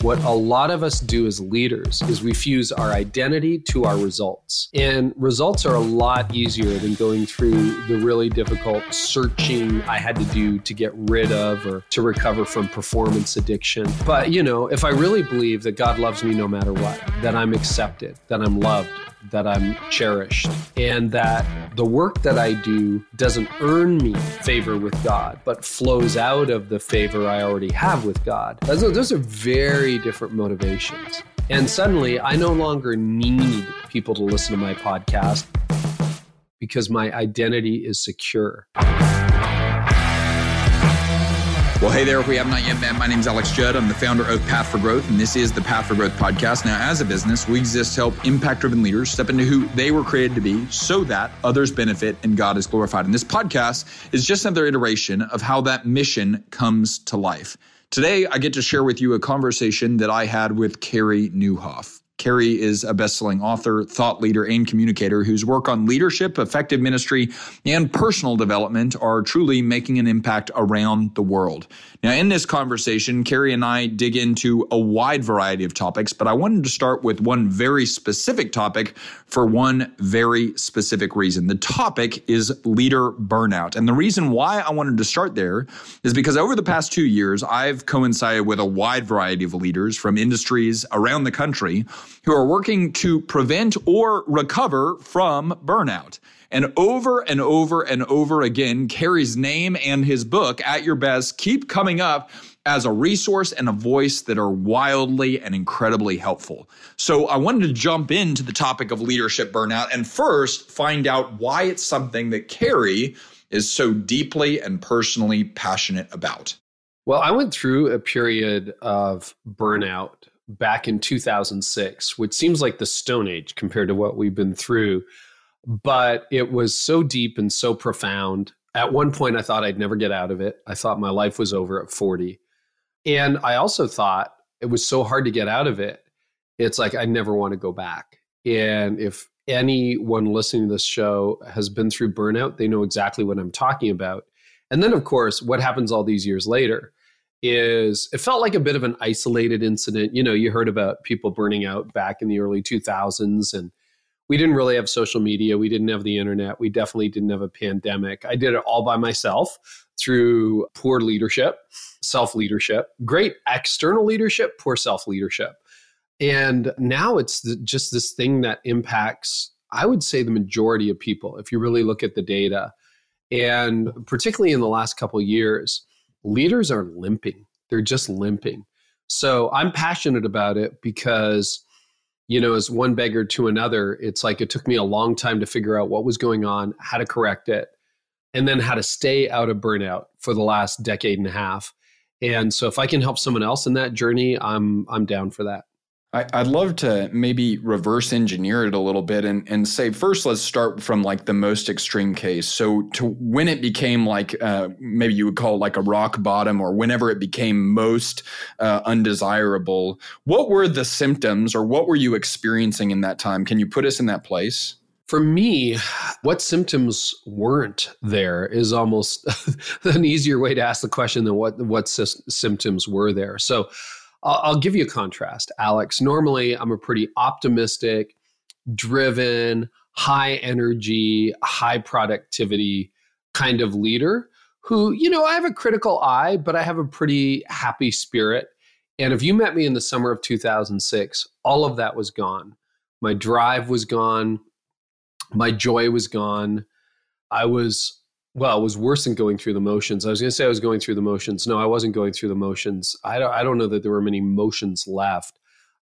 What a lot of us do as leaders is we fuse our identity to our results. And results are a lot easier than going through the really difficult searching I had to do to get rid of or to recover from performance addiction. But, you know, if I really believe that God loves me no matter what, that I'm accepted, that I'm loved, that I'm cherished, and that the work that I do doesn't earn me favor with God, but flows out of the favor I already have with God. Those are, very different motivations. And suddenly, I no longer need people to listen to my podcast because my identity is secure. Well, hey there. If we have not yet met, my name is Alex Judd. I'm the founder of Path for Growth, and this is the Path for Growth podcast. Now, as a business, we exist to help impact driven leaders step into who they were created to be so that others benefit and God is glorified. And this podcast is just another iteration of how that mission comes to life. Today, I get to share with you a conversation that I had with Carey Nieuwhof. Carey is a best-selling author, thought leader, and communicator whose work on leadership, effective ministry, and personal development are truly making an impact around the world. Now, in this conversation, Carey and I dig into a wide variety of topics, but I wanted to start with one very specific topic for one very specific reason. The topic is leader burnout. And the reason why I wanted to start there is because over the past two years, I've coincided with a wide variety of leaders from industries around the country who are working to prevent or recover from burnout. And over and over and over again, Carey's name and his book, At Your Best, keep coming up as a resource and a voice that are wildly and incredibly helpful. So I wanted to jump into the topic of leadership burnout and first find out why it's something that Carey is so deeply and personally passionate about. Well, I went through a period of burnout back in 2006, which seems like the Stone Age compared to what we've been through. But it was so deep and so profound. At one point, I thought I'd never get out of it. I thought my life was over at 40. And I also thought it was so hard to get out of it. It's like I never want to go back. And if anyone listening to this show has been through burnout, they know exactly what I'm talking about. And then, of course, what happens all these years later? is it felt like a bit of an isolated incident. You know, you heard about people burning out back in the early 2000s, and we didn't really have social media. We didn't have the internet. We definitely didn't have a pandemic. I did it all by myself through poor leadership, self leadership, great external leadership, poor self leadership. And now it's just this thing that impacts, I would say, the majority of people, if you really look at the data. And particularly in the last couple years, leaders are limping. They're just limping. So I'm passionate about it because, you know, as one beggar to another, it's like it took me a long time to figure out what was going on, how to correct it, and then how to stay out of burnout for the last decade and a half. And so if I can help someone else in that journey, I'm I'm down for that. I, would love to maybe reverse engineer it a little bit and, and say first let's start from like the most extreme case. So to when it became like uh, maybe you would call it like a rock bottom or whenever it became most uh, undesirable, what were the symptoms or what were you experiencing in that time? Can you put us in that place? For me, what symptoms weren't there is almost an easier way to ask the question than what what sy- symptoms were there. So I'll, I'll give you a contrast, Alex. Normally, I'm a pretty optimistic, driven, high energy, high productivity kind of leader who, you know, I have a critical eye, but I have a pretty happy spirit. And if you met me in the summer of 2006, all of that was gone. My drive was gone. My joy was gone. I was well, it was worse than going through the motions. I was going to say I was going through the motions. No, I wasn't going through the motions. I don't, I don't know that there were many motions left.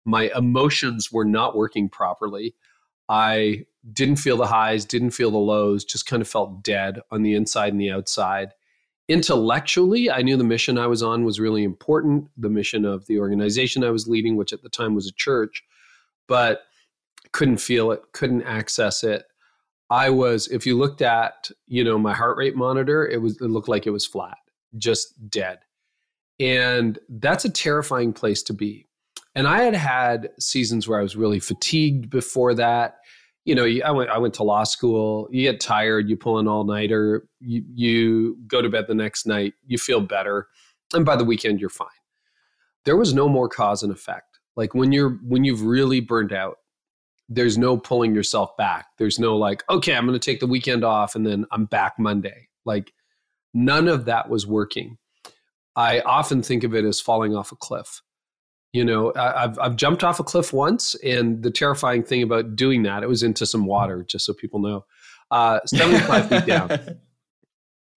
My emotions were not working properly. I didn't feel the highs, didn't feel the lows, just kind of felt dead on the inside and the outside. Intellectually, I knew the mission I was on was really important, the mission of the organization I was leading, which at the time was a church, but couldn't feel it, couldn't access it. I was, if you looked at, you know, my heart rate monitor, it was, it looked like it was flat, just dead. And that's a terrifying place to be. And I had had seasons where I was really fatigued before that. You know, I went, I went to law school. You get tired, you pull an all nighter, you, you go to bed the next night, you feel better. And by the weekend, you're fine. there was no more cause and effect. Like when you're when you've really burned out, there's no pulling yourself back. There's no like, okay, I'm going to take the weekend off and then I'm back Monday. Like none of that was working. I often think of it as falling off a cliff. You know, I've I've jumped off a cliff once, and the terrifying thing about doing that, it was into some water, just so people know, uh, seventy five feet down.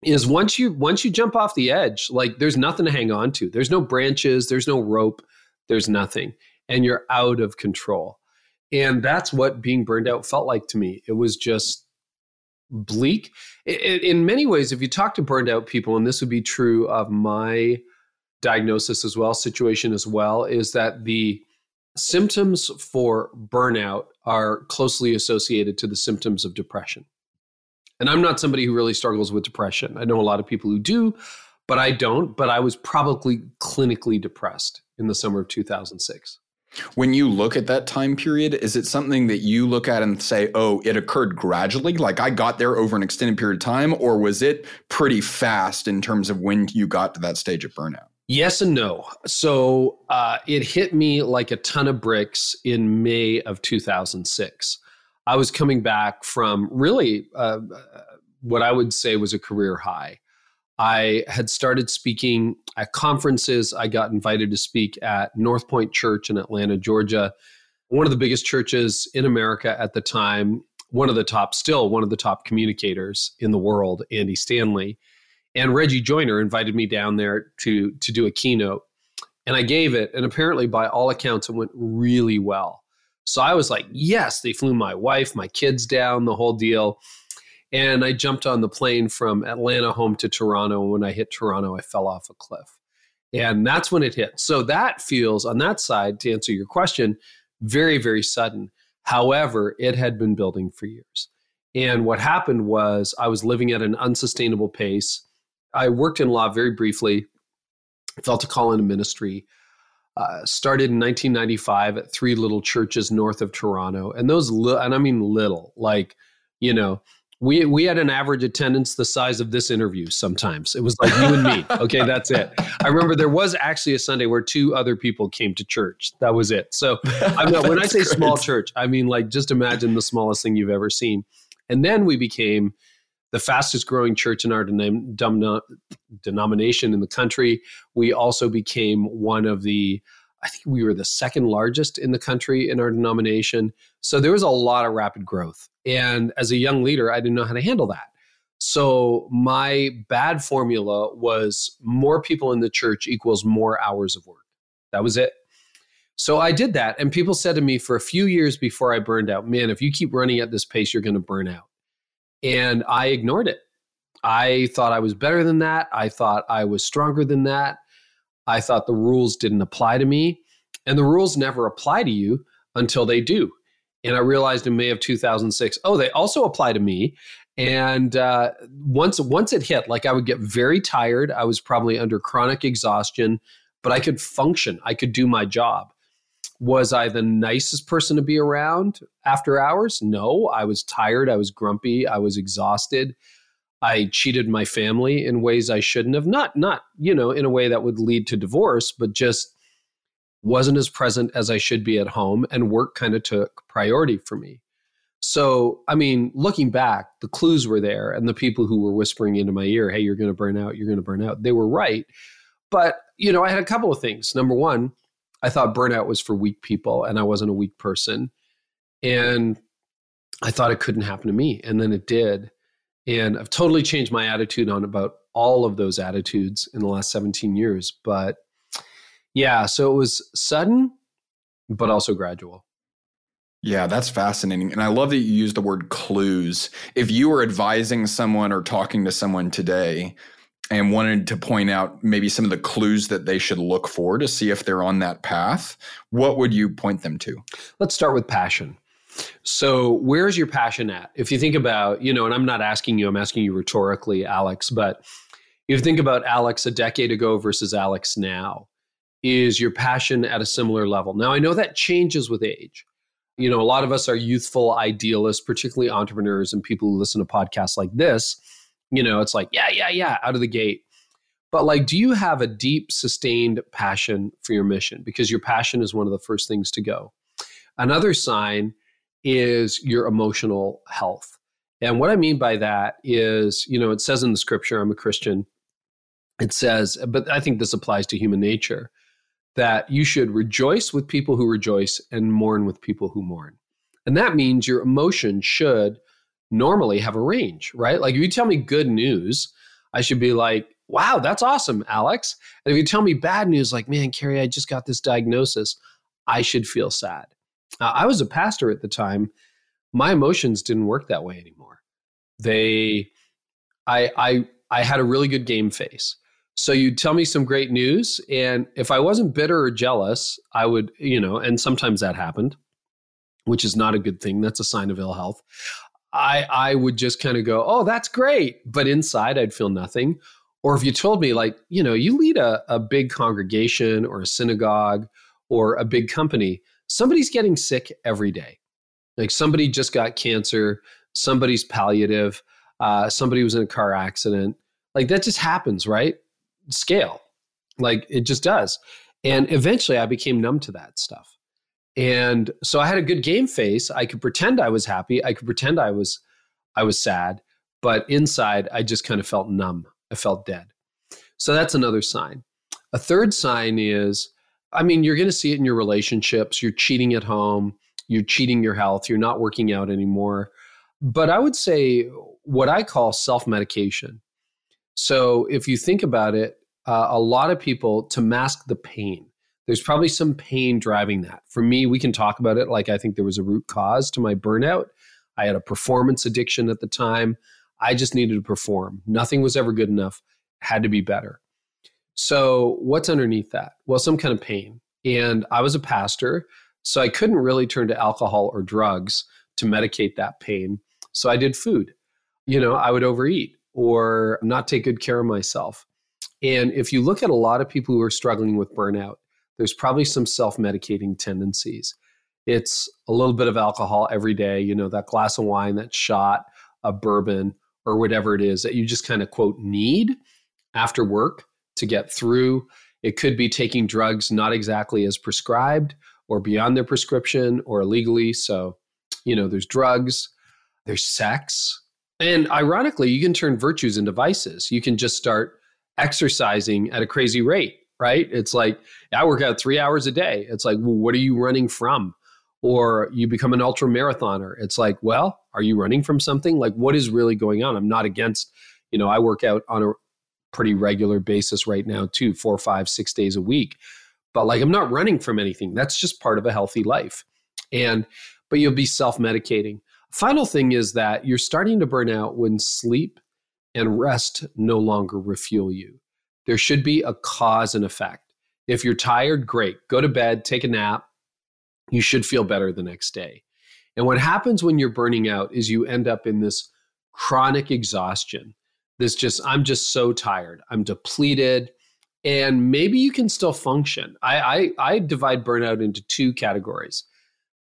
Is once you once you jump off the edge, like there's nothing to hang on to. There's no branches, there's no rope, there's nothing, and you're out of control. And that's what being burned out felt like to me. It was just bleak. in many ways, if you talk to burned out people, and this would be true of my diagnosis as well, situation as well, is that the symptoms for burnout are closely associated to the symptoms of depression. And I'm not somebody who really struggles with depression. I know a lot of people who do, but I don't. But I was probably clinically depressed in the summer of 2006. When you look at that time period, is it something that you look at and say, oh, it occurred gradually? Like I got there over an extended period of time, or was it pretty fast in terms of when you got to that stage of burnout? Yes and no. So uh, it hit me like a ton of bricks in May of 2006. I was coming back from really uh, what I would say was a career high. I had started speaking at conferences. I got invited to speak at North Point Church in Atlanta, Georgia, one of the biggest churches in America at the time, one of the top, still one of the top communicators in the world, Andy Stanley. And Reggie Joiner invited me down there to, to do a keynote. And I gave it. And apparently, by all accounts, it went really well. So I was like, yes, they flew my wife, my kids down, the whole deal. And I jumped on the plane from Atlanta home to Toronto. And when I hit Toronto, I fell off a cliff. And that's when it hit. So that feels, on that side, to answer your question, very, very sudden. However, it had been building for years. And what happened was I was living at an unsustainable pace. I worked in law very briefly, felt a call into ministry. Uh, started in 1995 at three little churches north of Toronto, and those li- and I mean little, like you know, we we had an average attendance the size of this interview sometimes. It was like you and me. Okay that's it. I remember there was actually a sunday where two other people came to church. That was it. So i mean when i say great. small church i mean like just imagine the smallest thing you've ever seen. And then we became the fastest growing church in our denom- denomination in the country. We also became one of the I think we were the second largest in the country in our denomination. So there was a lot of rapid growth. And as a young leader, I didn't know how to handle that. So my bad formula was more people in the church equals more hours of work. That was it. So I did that. And people said to me for a few years before I burned out, man, if you keep running at this pace, you're going to burn out. And I ignored it. I thought I was better than that. I thought I was stronger than that. I thought the rules didn't apply to me. And the rules never apply to you until they do. And I realized in May of 2006, oh, they also apply to me. And uh, once once it hit, like I would get very tired. I was probably under chronic exhaustion, but I could function. I could do my job. Was I the nicest person to be around after hours? No, I was tired. I was grumpy. I was exhausted. I cheated my family in ways I shouldn't have. Not, not, you know, in a way that would lead to divorce, but just wasn't as present as I should be at home. And work kind of took priority for me. So, I mean, looking back, the clues were there, and the people who were whispering into my ear, hey, you're going to burn out, you're going to burn out, they were right. But, you know, I had a couple of things. Number one, I thought burnout was for weak people, and I wasn't a weak person. And I thought it couldn't happen to me. And then it did. And I've totally changed my attitude on about all of those attitudes in the last 17 years. But yeah, so it was sudden, but also gradual. Yeah, that's fascinating. And I love that you use the word clues. If you were advising someone or talking to someone today and wanted to point out maybe some of the clues that they should look for to see if they're on that path, what would you point them to? Let's start with passion. So, where's your passion at? If you think about, you know, and I'm not asking you, I'm asking you rhetorically, Alex, but if you think about Alex a decade ago versus Alex now, is your passion at a similar level? Now, I know that changes with age. You know, a lot of us are youthful idealists, particularly entrepreneurs and people who listen to podcasts like this. You know, it's like, yeah, yeah, yeah, out of the gate. But like, do you have a deep, sustained passion for your mission? Because your passion is one of the first things to go. Another sign is your emotional health. And what I mean by that is, you know, it says in the scripture, I'm a Christian, it says, but I think this applies to human nature, that you should rejoice with people who rejoice and mourn with people who mourn. And that means your emotion should normally have a range, right? Like if you tell me good news, I should be like, wow, that's awesome, Alex. And if you tell me bad news, like, man, Carey, I just got this diagnosis, I should feel sad. I was a pastor at the time. My emotions didn't work that way anymore. They, I, I, I had a really good game face. So you'd tell me some great news, and if I wasn't bitter or jealous, I would, you know, and sometimes that happened, which is not a good thing. That's a sign of ill health. I I would just kind of go, "Oh, that's great," but inside I'd feel nothing. Or if you told me, like, you know, you lead a, a big congregation or a synagogue or a big company, somebody's getting sick every day. Like somebody just got cancer, somebody's palliative, uh, somebody was in a car accident. Like that just happens, right? Scale. Like it just does. And eventually I became numb to that stuff. And so I had a good game face. I could pretend I was happy. I could pretend I was I was sad, but inside I just kind of felt numb. I felt dead. So that's another sign. A third sign is I mean, you're going to see it in your relationships. You're cheating at home, you're cheating your health, you're not working out anymore. But I would say what I call self medication. So if you think about it, uh, a lot of people to mask the pain, there's probably some pain driving that. For me, we can talk about it like I think there was a root cause to my burnout. I had a performance addiction at the time. I just needed to perform. Nothing was ever good enough, had to be better. So, what's underneath that? Well, some kind of pain. And I was a pastor, so I couldn't really turn to alcohol or drugs to medicate that pain. So, I did food. You know, I would overeat or not take good care of myself. And if you look at a lot of people who are struggling with burnout, there's probably some self medicating tendencies. It's a little bit of alcohol every day, you know, that glass of wine, that shot, a bourbon, or whatever it is that you just kind of quote need after work to get through. It could be taking drugs not exactly as prescribed or beyond their prescription or illegally. So, you know, there's drugs, there's sex. And ironically, you can turn virtues into vices. You can just start exercising at a crazy rate, right? It's like, I work out three hours a day. It's like, well, what are you running from? Or you become an ultra marathoner. It's like, well, are you running from something? Like, what is really going on? I'm not against, you know, I work out on a pretty regular basis right now too four five six days a week but like i'm not running from anything that's just part of a healthy life and but you'll be self-medicating final thing is that you're starting to burn out when sleep and rest no longer refuel you. There should be a cause and effect. If you're tired great. Go to bed take a nap. You should feel better the next day. And what happens when you're burning out is you end up in this chronic exhaustion. This just i'm just so tired. I'm depleted. And maybe you can still function. I i, I divide burnout into two categories.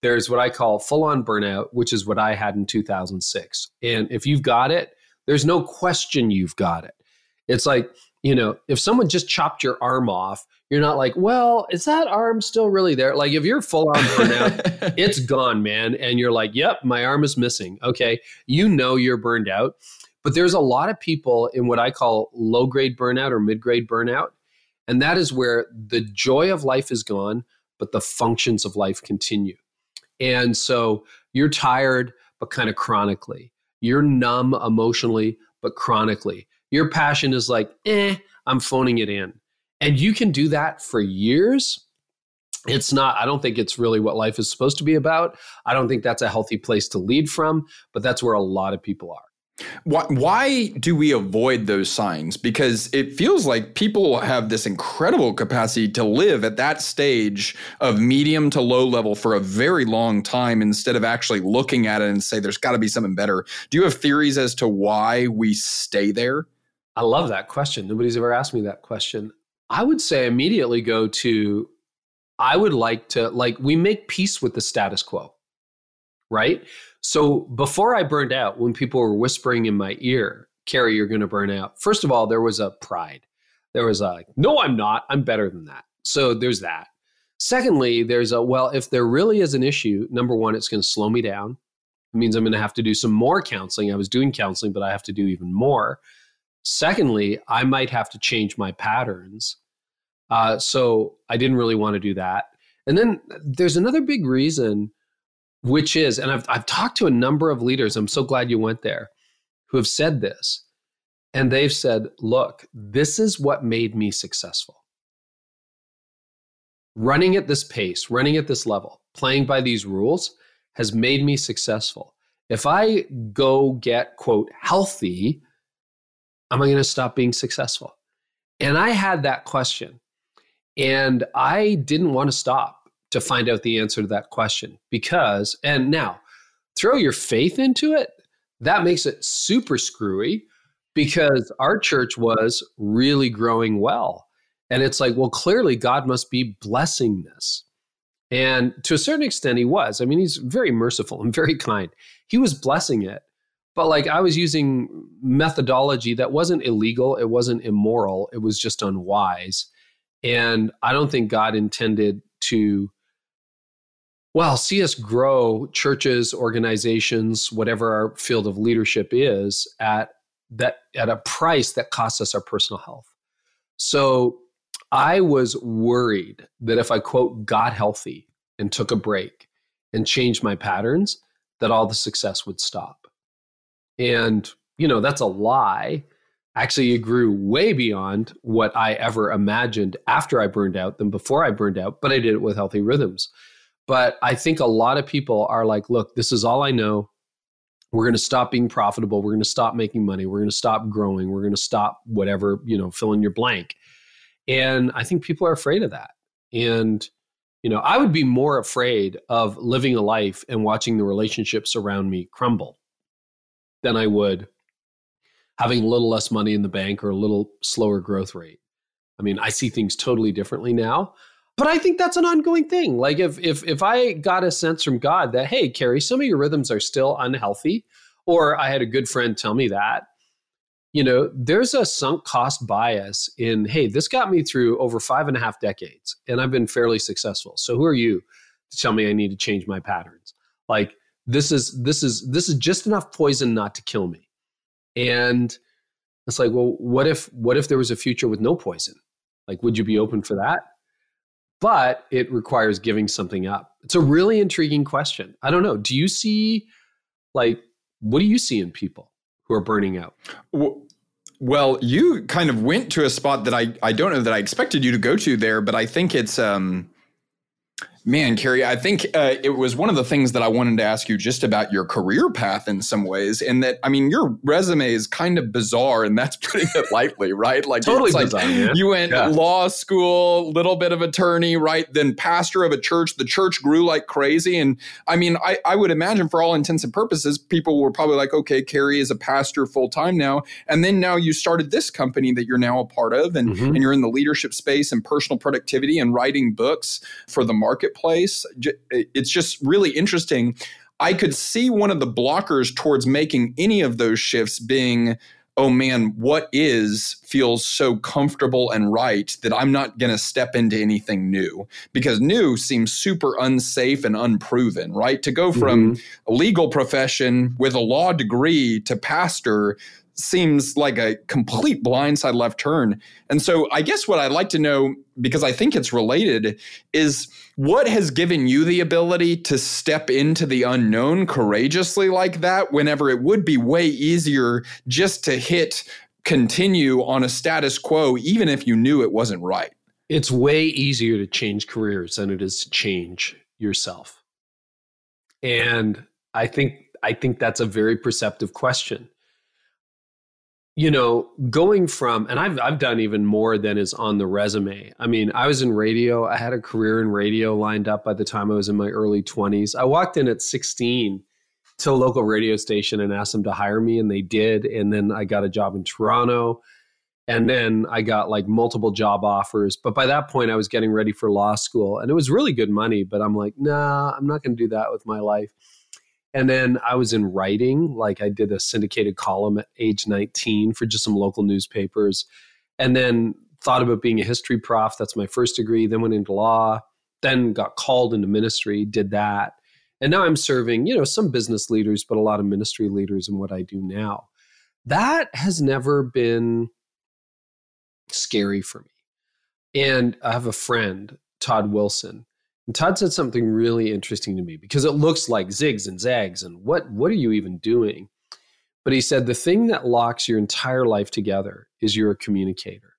There's what i call full on burnout which is what i had in 2006 and if you've got it there's no question you've got it it's like you know if someone just chopped your arm off you're not like well is that arm still really there like if you're full on burnout it's gone man and you're like yep my arm is missing okay you know you're burned out but there's a lot of people in what I call low grade burnout or mid grade burnout. And that is where the joy of life is gone, but the functions of life continue. And so you're tired, but kind of chronically. You're numb emotionally, but chronically. Your passion is like, eh, I'm phoning it in. And you can do that for years. It's not, I don't think it's really what life is supposed to be about. I don't think that's a healthy place to lead from, but that's where a lot of people are. Why, why do we avoid those signs? Because it feels like people have this incredible capacity to live at that stage of medium to low level for a very long time instead of actually looking at it and say, there's got to be something better. Do you have theories as to why we stay there? I love that question. Nobody's ever asked me that question. I would say immediately go to, I would like to, like, we make peace with the status quo, right? So before I burned out, when people were whispering in my ear, Carey, you're going to burn out. First of all, there was a pride. There was a, no, I'm not. I'm better than that. So there's that. Secondly, there's a, well, if there really is an issue, number one, it's going to slow me down. It means I'm going to have to do some more counseling. I was doing counseling, but I have to do even more. Secondly, I might have to change my patterns. Uh, so I didn't really want to do that. And then there's another big reason, which is, and I've, I've talked to a number of leaders, I'm so glad you went there, who have said this. And they've said, look, this is what made me successful. Running at this pace, running at this level, playing by these rules has made me successful. If I go get, quote, healthy, am I going to stop being successful? And I had that question. And I didn't want to stop to find out the answer to that question because, and now throw your faith into it, that makes it super screwy because our church was really growing well. And it's like, well, clearly God must be blessing this. And to a certain extent, he was. I mean, he's very merciful and very kind. He was blessing it. But like I was using methodology that wasn't illegal, it wasn't immoral, it was just unwise. And I don't think God intended to, well, see us grow churches, organizations, whatever our field of leadership is, at that at a price that costs us our personal health. So I was worried that if I quote got healthy and took a break and changed my patterns, that all the success would stop. And, you know, that's a lie actually it grew way beyond what I ever imagined after I burned out than before I burned out, but I did it with healthy rhythms. But I think a lot of people are like, look, this is all I know. We're going to stop being profitable. We're going to stop making money. We're going to stop growing. We're going to stop whatever, you know, fill in your blank. And I think people are afraid of that. And, you know, I would be more afraid of living a life and watching the relationships around me crumble than I would having a little less money in the bank or a little slower growth rate. I mean, I see things totally differently now, but I think that's an ongoing thing. Like if if if I got a sense from God that hey, Carey, some of your rhythms are still unhealthy, or I had a good friend tell me that, you know, there's a sunk cost bias in hey, this got me through over five and a half decades, and I've been fairly successful. So who are you to tell me I need to change my patterns? Like this is this is this is just enough poison not to kill me. And it's like, well, what if what if there was a future with no poison? Like, would you be open for that? But it requires giving something up. It's a really intriguing question. I don't know. Do you see like what do you see in people who are burning out? Well, you kind of went to a spot that I, I don't know that I expected you to go to there, but I think it's um Man, Carey, I think uh, it was one of the things that I wanted to ask you just about your career path in some ways. And that, I mean, your resume is kind of bizarre, and that's putting it lightly, right? Like, totally like bizarre, yeah. you went yeah. law school, little bit of attorney, right? Then pastor of a church. The church grew like crazy. And I mean, I, I would imagine for all intents and purposes, people were probably like, okay, Carey is a pastor full time now. And then now you started this company that you're now a part of, and, mm-hmm. and you're in the leadership space and personal productivity and writing books for the market marketplace. It's just really interesting. I could see one of the blockers towards making any of those shifts being oh man, what is feels so comfortable and right that I'm not going to step into anything new because new seems super unsafe and unproven, right? To go from mm-hmm. a legal profession with a law degree to pastor seems like a complete blindside left turn. And so I guess what I'd like to know, because I think it's related, is what has given you the ability to step into the unknown courageously like that whenever it would be way easier just to hit continue on a status quo, even if you knew it wasn't right? It's way easier to change careers than it is to change yourself. And I think I think that's a very perceptive question you know, going from and I've I've done even more than is on the resume. I mean, I was in radio. I had a career in radio lined up by the time I was in my early 20s. I walked in at 16 to a local radio station and asked them to hire me and they did and then I got a job in Toronto and then I got like multiple job offers. But by that point I was getting ready for law school and it was really good money, but I'm like, "Nah, I'm not going to do that with my life." And then I was in writing, like I did a syndicated column at age 19 for just some local newspapers. And then thought about being a history prof. That's my first degree. Then went into law. Then got called into ministry. Did that, and now I'm serving. You know, some business leaders, but a lot of ministry leaders in what I do now. That has never been scary for me. And I have a friend, Todd Wilson. And Todd said something really interesting to me because it looks like zigs and zags and what what are you even doing? But he said the thing that locks your entire life together is you're a communicator.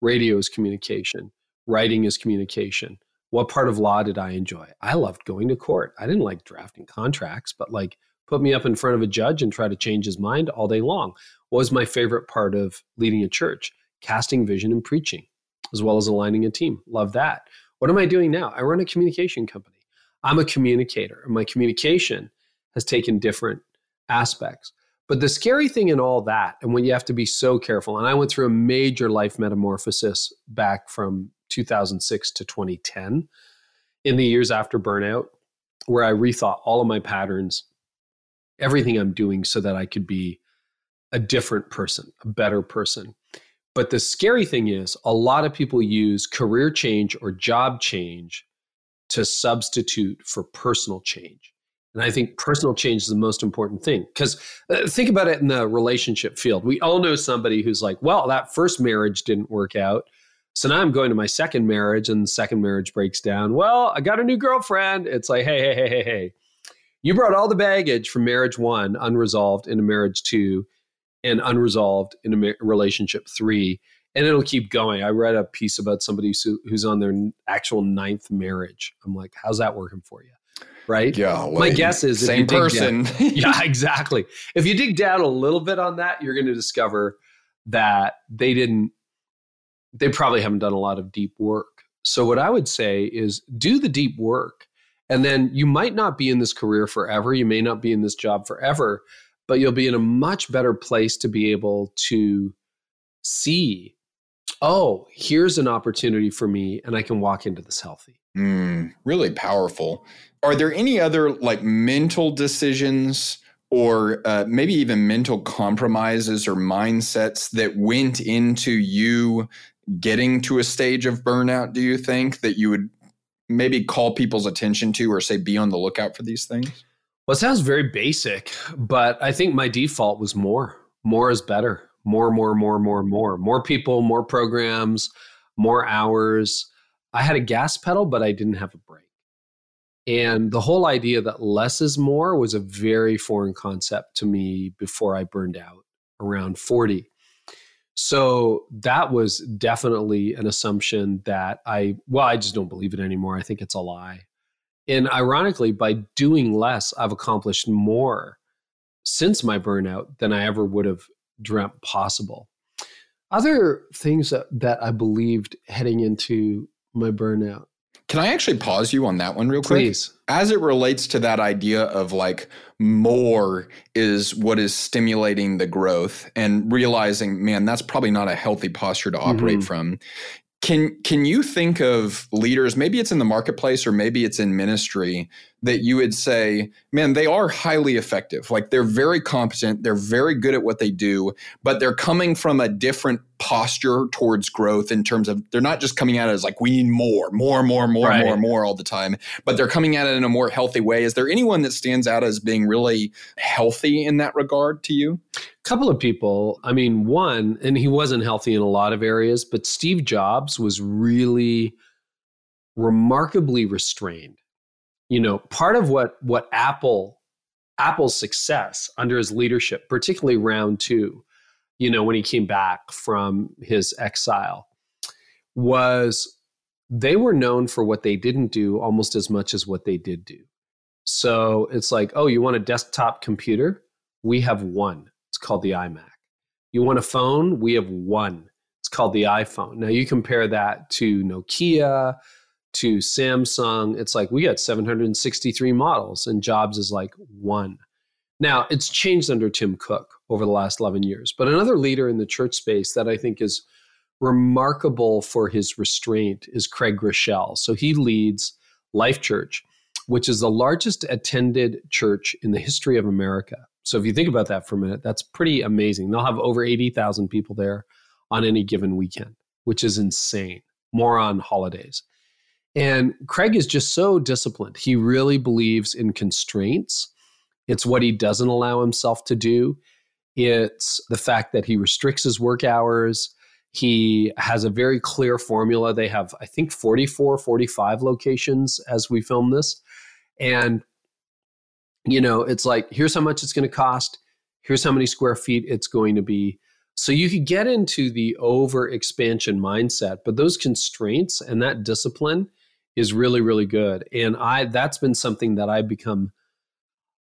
Radio is communication, writing is communication. What part of law did I enjoy? I loved going to court. I didn't like drafting contracts, but like put me up in front of a judge and try to change his mind all day long. What was my favorite part of leading a church? Casting vision and preaching as well as aligning a team. Love that. What am I doing now? I run a communication company. I'm a communicator, and my communication has taken different aspects. But the scary thing in all that, and when you have to be so careful, and I went through a major life metamorphosis back from 2006 to 2010 in the years after burnout, where I rethought all of my patterns, everything I'm doing so that I could be a different person, a better person. But the scary thing is, a lot of people use career change or job change to substitute for personal change. And I think personal change is the most important thing because uh, think about it in the relationship field. We all know somebody who's like, well, that first marriage didn't work out. So now I'm going to my second marriage and the second marriage breaks down. Well, I got a new girlfriend. It's like, hey, hey, hey, hey, hey. You brought all the baggage from marriage one unresolved into marriage two and unresolved in a relationship three and it'll keep going. I read a piece about somebody who's on their actual ninth marriage. I'm like how's that working for you? Right? Yeah well, my guess is same person down, yeah exactly. If you dig down a little bit on that you're going to discover that they didn't they probably haven't done a lot of deep work. So what i would say is do the deep work and then you might not be in this career forever. You may not be in this job forever but you'll be in a much better place to be able to see oh here's an opportunity for me and i can walk into this healthy. Mm, really powerful. Are there any other like mental decisions or uh, maybe even mental compromises or mindsets that went into you getting to a stage of burnout do you think that you would maybe call people's attention to or say be on the lookout for these things well, it sounds very basic, but I think my default was more. More is better. More, more, more, more, more. More people, more programs, more hours. I had a gas pedal, but I didn't have a brake. And the whole idea that less is more was a very foreign concept to me before I burned out around 40. So that was definitely an assumption that I, well, I just don't believe it anymore. I think it's a lie. And ironically, by doing less, I've accomplished more since my burnout than I ever would have dreamt possible. Other things that, that I believed heading into my burnout. Can I actually pause you on that one real quick? Please. As it relates to that idea of like more is what is stimulating the growth and realizing, man, that's probably not a healthy posture to operate mm-hmm. from. Can can you think of leaders, maybe it's in the marketplace or maybe it's in ministry, that you would say, man, they are highly effective. Like they're very competent, they're very good at what they do, but they're coming from a different posture towards growth in terms of they're not just coming at it as like we need more, more, more, more, right. more, more all the time, but they're coming at it in a more healthy way. Is there anyone that stands out as being really healthy in that regard to you? A couple of people. I mean, one, and he wasn't healthy in a lot of areas, but Steve Jobs was really remarkably restrained you know part of what what apple apple's success under his leadership particularly round two you know when he came back from his exile was they were known for what they didn't do almost as much as what they did do. So it's like oh you want a desktop computer? We have one. It's called the imac. You want a phone? We have one. It's called the iphone. Now you compare that to nokia to Samsung, it's like we got 763 models and Jobs is like one. Now, it's changed under Tim Cook over the last 11 years, but another leader in the church space that I think is remarkable for his restraint is Craig Groeschel. So he leads Life Church, which is the largest attended church in the history of America. So if you think about that for a minute, that's pretty amazing. They'll have over 80,000 people there on any given weekend which is insane. More on holidays. And Craig is just so disciplined. He really believes in constraints. It's what he doesn't allow himself to do. It's the fact that he restricts his work hours. He has a very clear formula. They have, I think, 44, 45 locations as we film this. And, you know, it's like, here's how much it's going to cost. Here's how many square feet it's going to be. So you could get into the over expansion mindset, but those constraints and that discipline is really, really good. And I, that's been something that I've become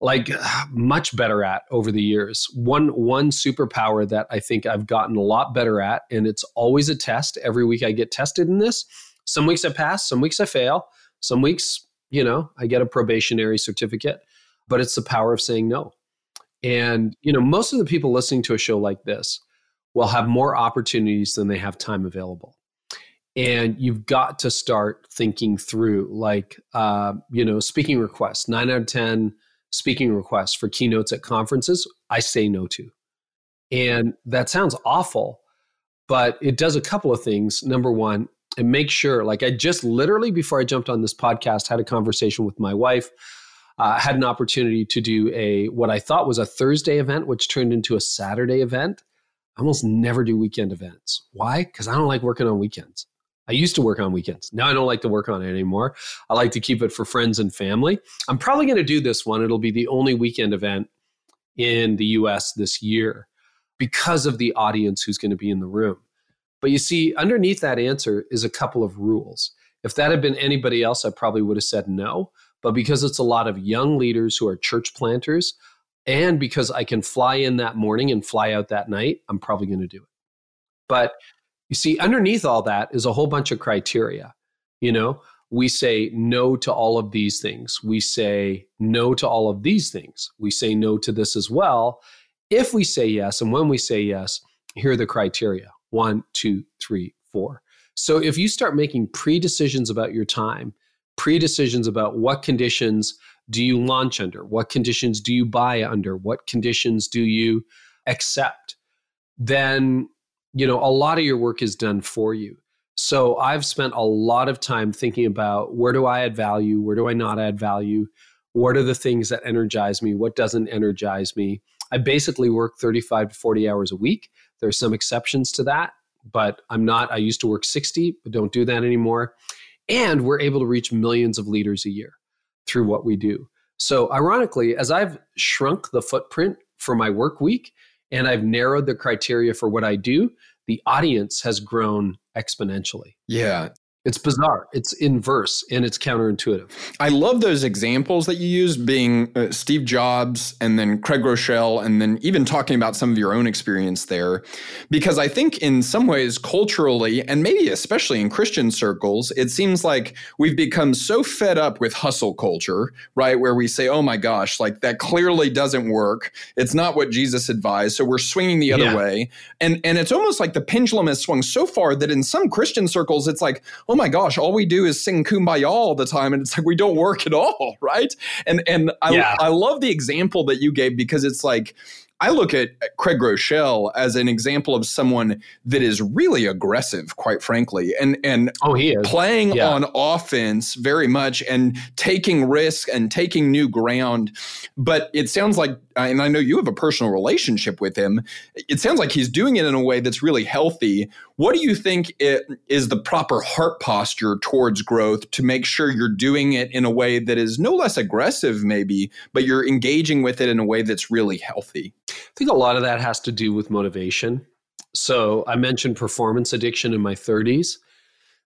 like much better at over the years. One one superpower that I think I've gotten a lot better at, and it's always a test. Every week I get tested in this. Some weeks I pass, some weeks I fail, some weeks, you know, I get a probationary certificate, but it's the power of saying no. And, you know, most of the people listening to a show like this will have more opportunities than they have time available. And you've got to start thinking through, like, uh, you know, speaking requests, nine out of 10 speaking requests for keynotes at conferences, I say no to. And that sounds awful, but it does a couple of things. Number one, and make sure, like I just literally before I jumped on this podcast, had a conversation with my wife. Uh, had an opportunity to do a what I thought was a Thursday event, which turned into a Saturday event. I almost never do weekend events. Why? Because I don't like working on weekends. I used to work on weekends. Now I don't like to work on it anymore. I like to keep it for friends and family. I'm probably going to do this one. It'll be the only weekend event in the US this year because of the audience who's going to be in the room. But you see, underneath that answer is a couple of rules. If that had been anybody else, I probably would have said no. But because it's a lot of young leaders who are church planters, and because I can fly in that morning and fly out that night, I'm probably going to do it. But you see, underneath all that is a whole bunch of criteria. You know, we say no to all of these things. We say no to all of these things. We say no to this as well. If we say yes, and when we say yes, here are the criteria one, two, three, four. So if you start making pre decisions about your time, pre decisions about what conditions do you launch under, what conditions do you buy under, what conditions do you accept, then you know, a lot of your work is done for you. So I've spent a lot of time thinking about where do I add value? Where do I not add value? What are the things that energize me? What doesn't energize me? I basically work 35 to 40 hours a week. There are some exceptions to that, but I'm not, I used to work 60, but don't do that anymore. And we're able to reach millions of leaders a year through what we do. So, ironically, as I've shrunk the footprint for my work week, and I've narrowed the criteria for what I do, the audience has grown exponentially. Yeah. It's bizarre. It's inverse and it's counterintuitive. I love those examples that you use being uh, Steve Jobs and then Craig Groeschel, and then even talking about some of your own experience there. Because I think in some ways, culturally, and maybe especially in Christian circles, it seems like we've become so fed up with hustle culture, right? Where we say, oh my gosh, like that clearly doesn't work. It's not what Jesus advised. So we're swinging the other yeah. way. And, and it's almost like the pendulum has swung so far that in some Christian circles, it's like, oh my gosh, all we do is sing kumbaya all the time. And it's like we don't work at all, right? And and I, yeah. I love the example that you gave because it's like I look at Craig Groeschel as an example of someone that is really aggressive, quite frankly, and and oh, he is. playing yeah. on offense very much and taking risks and taking new ground. But it sounds like, and I know you have a personal relationship with him. It sounds like he's doing it in a way that's really healthy. What do you think is the proper heart posture towards growth to make sure you're doing it in a way that is no less aggressive, maybe, but you're engaging with it in a way that's really healthy? I think a lot of that has to do with motivation. So I mentioned performance addiction in my 30s.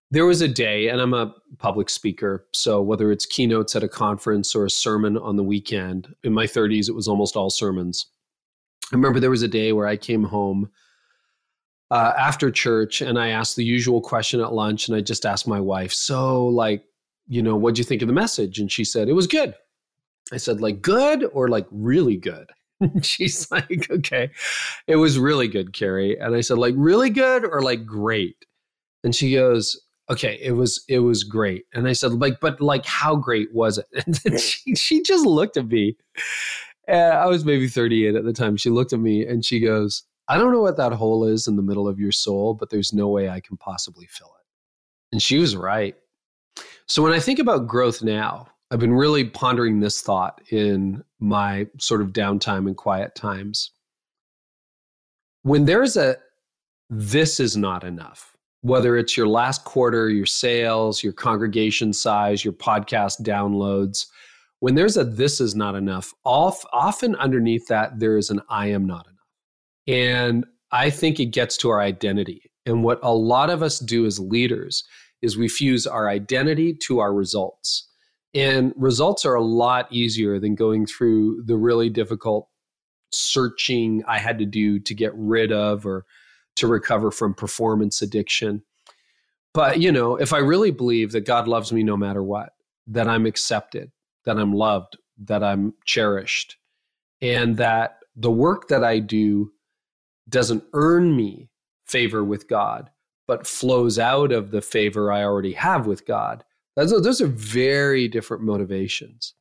There was a day, and I'm a public speaker. So whether it's keynotes at a conference or a sermon on the weekend, in my 30s, it was almost all sermons. I remember there was a day where I came home uh, after church and I asked the usual question at lunch and I just asked my wife, so like, you know, what'd you think of the message? And she said, it was good. I said, like good or like really good? She's like, okay, it was really good, Carey. And I said, like really good or like great? And she goes, okay, it was it was great. And I said, like, but like how great was it? And then she, she just looked at me. And I was maybe 38 at the time. She looked at me and she goes, I don't know what that hole is in the middle of your soul, but there's no way I can possibly fill it. And she was right. So when I think about growth now, I've been really pondering this thought in my sort of downtime and quiet times. When there's a this is not enough, whether it's your last quarter, your sales, your congregation size, your podcast downloads, when there's a this is not enough, often underneath that, there is an I am not enough. And I think it gets to our identity. And what a lot of us do as leaders is we fuse our identity to our results. And results are a lot easier than going through the really difficult searching I had to do to get rid of or to recover from performance addiction. But, you know, if I really believe that God loves me no matter what, that I'm accepted, that I'm loved, that I'm cherished, and that the work that I do doesn't earn me favor with God, but flows out of the favor I already have with God. Those are, those are very different motivations.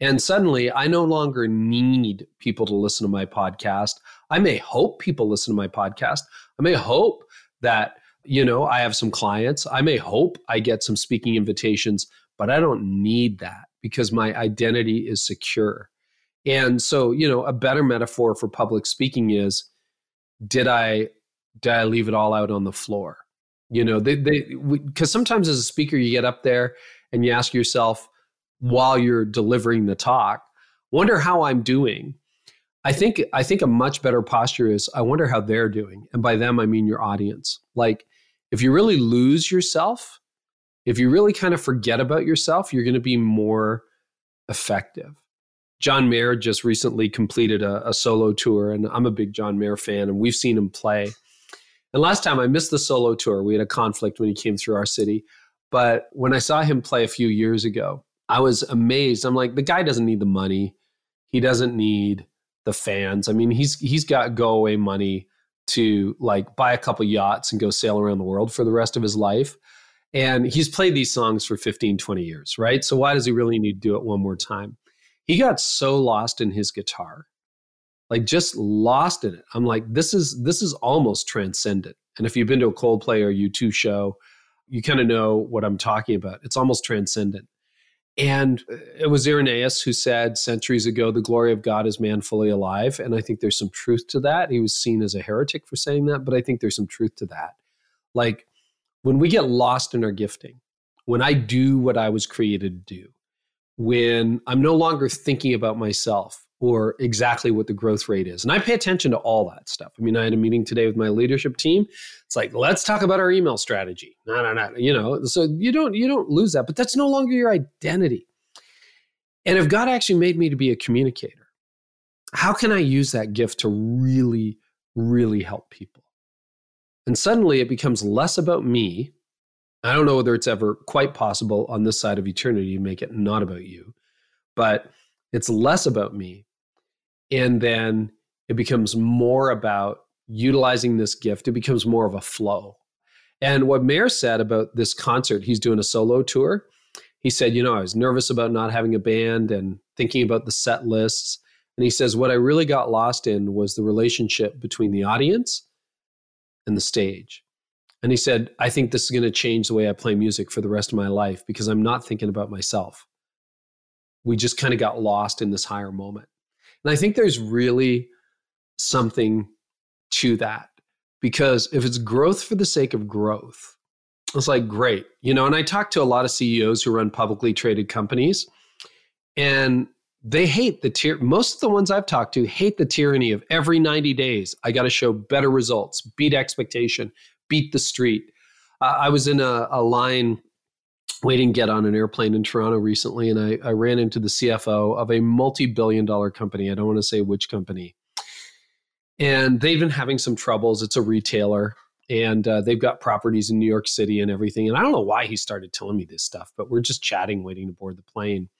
And suddenly, I no longer need people to listen to my podcast. I may hope people listen to my podcast. I may hope that, you know, I have some clients. I may hope I get some speaking invitations, but I don't need that because my identity is secure. And so, you know, a better metaphor for public speaking is did I did I leave it all out on the floor? You know, they they because sometimes as a speaker you get up there and you ask yourself while you're delivering the talk, wonder how I'm doing. I think I think a much better posture is I wonder how they're doing. And by them I mean your audience. Like if you really lose yourself, if you really kind of forget about yourself, you're going to be more effective. John Mayer just recently completed a, a, solo tour, and I'm a big John Mayer fan, and we've seen him play. And last time I missed the solo tour. We had a conflict when he came through our city. But when I saw him play a few years ago, I was amazed. I'm like, the guy doesn't need the money. He doesn't need the fans. I mean, he's he's got go away money to like buy a couple yachts and go sail around the world for the rest of his life. And he's played these songs for 15, 20 years, right? So why does he really need to do it one more time? He got so lost in his guitar like just lost in it. I'm like this is this is almost transcendent. And if you've been to a coldplay or u2 show you kind of know what i'm talking about. It's almost transcendent. And uh, it was irenaeus who said centuries ago the glory of god is man fully alive. And i think there's some truth to that. He was seen as a heretic for saying that but i think there's some truth to that. Like when we get lost in our gifting when i do what i was created to do when I'm no longer thinking about myself or exactly what the growth rate is. And I pay attention to all that stuff. I mean, I had a meeting today with my leadership team. It's like, let's talk about our email strategy. No, no, no. You know, so you don't you don't lose that, but that's no longer your identity. And if God actually made me to be a communicator, how can I use that gift to really, really help people? And suddenly it becomes less about me I don't know whether it's ever quite possible on this side of eternity to make it not about you, but it's less about me. And then it becomes more about utilizing this gift. It becomes more of a flow. And what Mayer said about this concert, he's doing a solo tour. He said, You know, I was nervous about not having a band and thinking about the set lists. And he says, What I really got lost in was the relationship between the audience and the stage. And he said, I think this is going to change the way I play music for the rest of my life because I'm not thinking about myself. We just kind of got lost in this higher moment. And I think there's really something to that because if it's growth for the sake of growth, it's like, great. You know, and I talk to a lot of CEOs who run publicly traded companies and they hate the tier most of the ones i've talked to hate the tyranny of every 90 days i got to show better results beat expectation beat the street. Uh, I was in a, a, line waiting to get on an airplane in Toronto recently, and I, I ran into the CFO of a multi billion dollar company. I don't want to say which company. And they've been having some troubles. It's a retailer, and uh, they've got properties in New York City and everything. And I don't know why he started telling me this stuff, but we're just chatting, waiting to board the plane.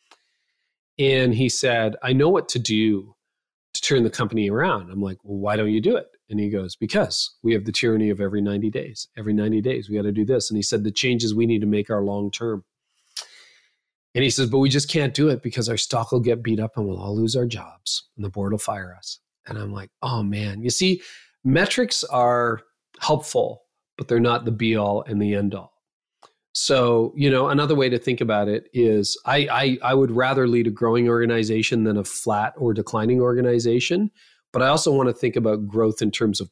And he said, I know what to do to turn the company around. I'm like, well, why don't you do it? And he goes, Because we have the tyranny of every 90 days. Every 90 days, we got to do this. And he said, The changes we need to make are long term. And he says, But we just can't do it because our stock will get beat up and we'll all lose our jobs and the board will fire us. And I'm like, Oh man. You see, metrics are helpful, but they're not the be all and the end all. So, you know, another way to think about it is I, I, I would rather lead a growing organization than a flat or declining organization. But I also want to think about growth in terms of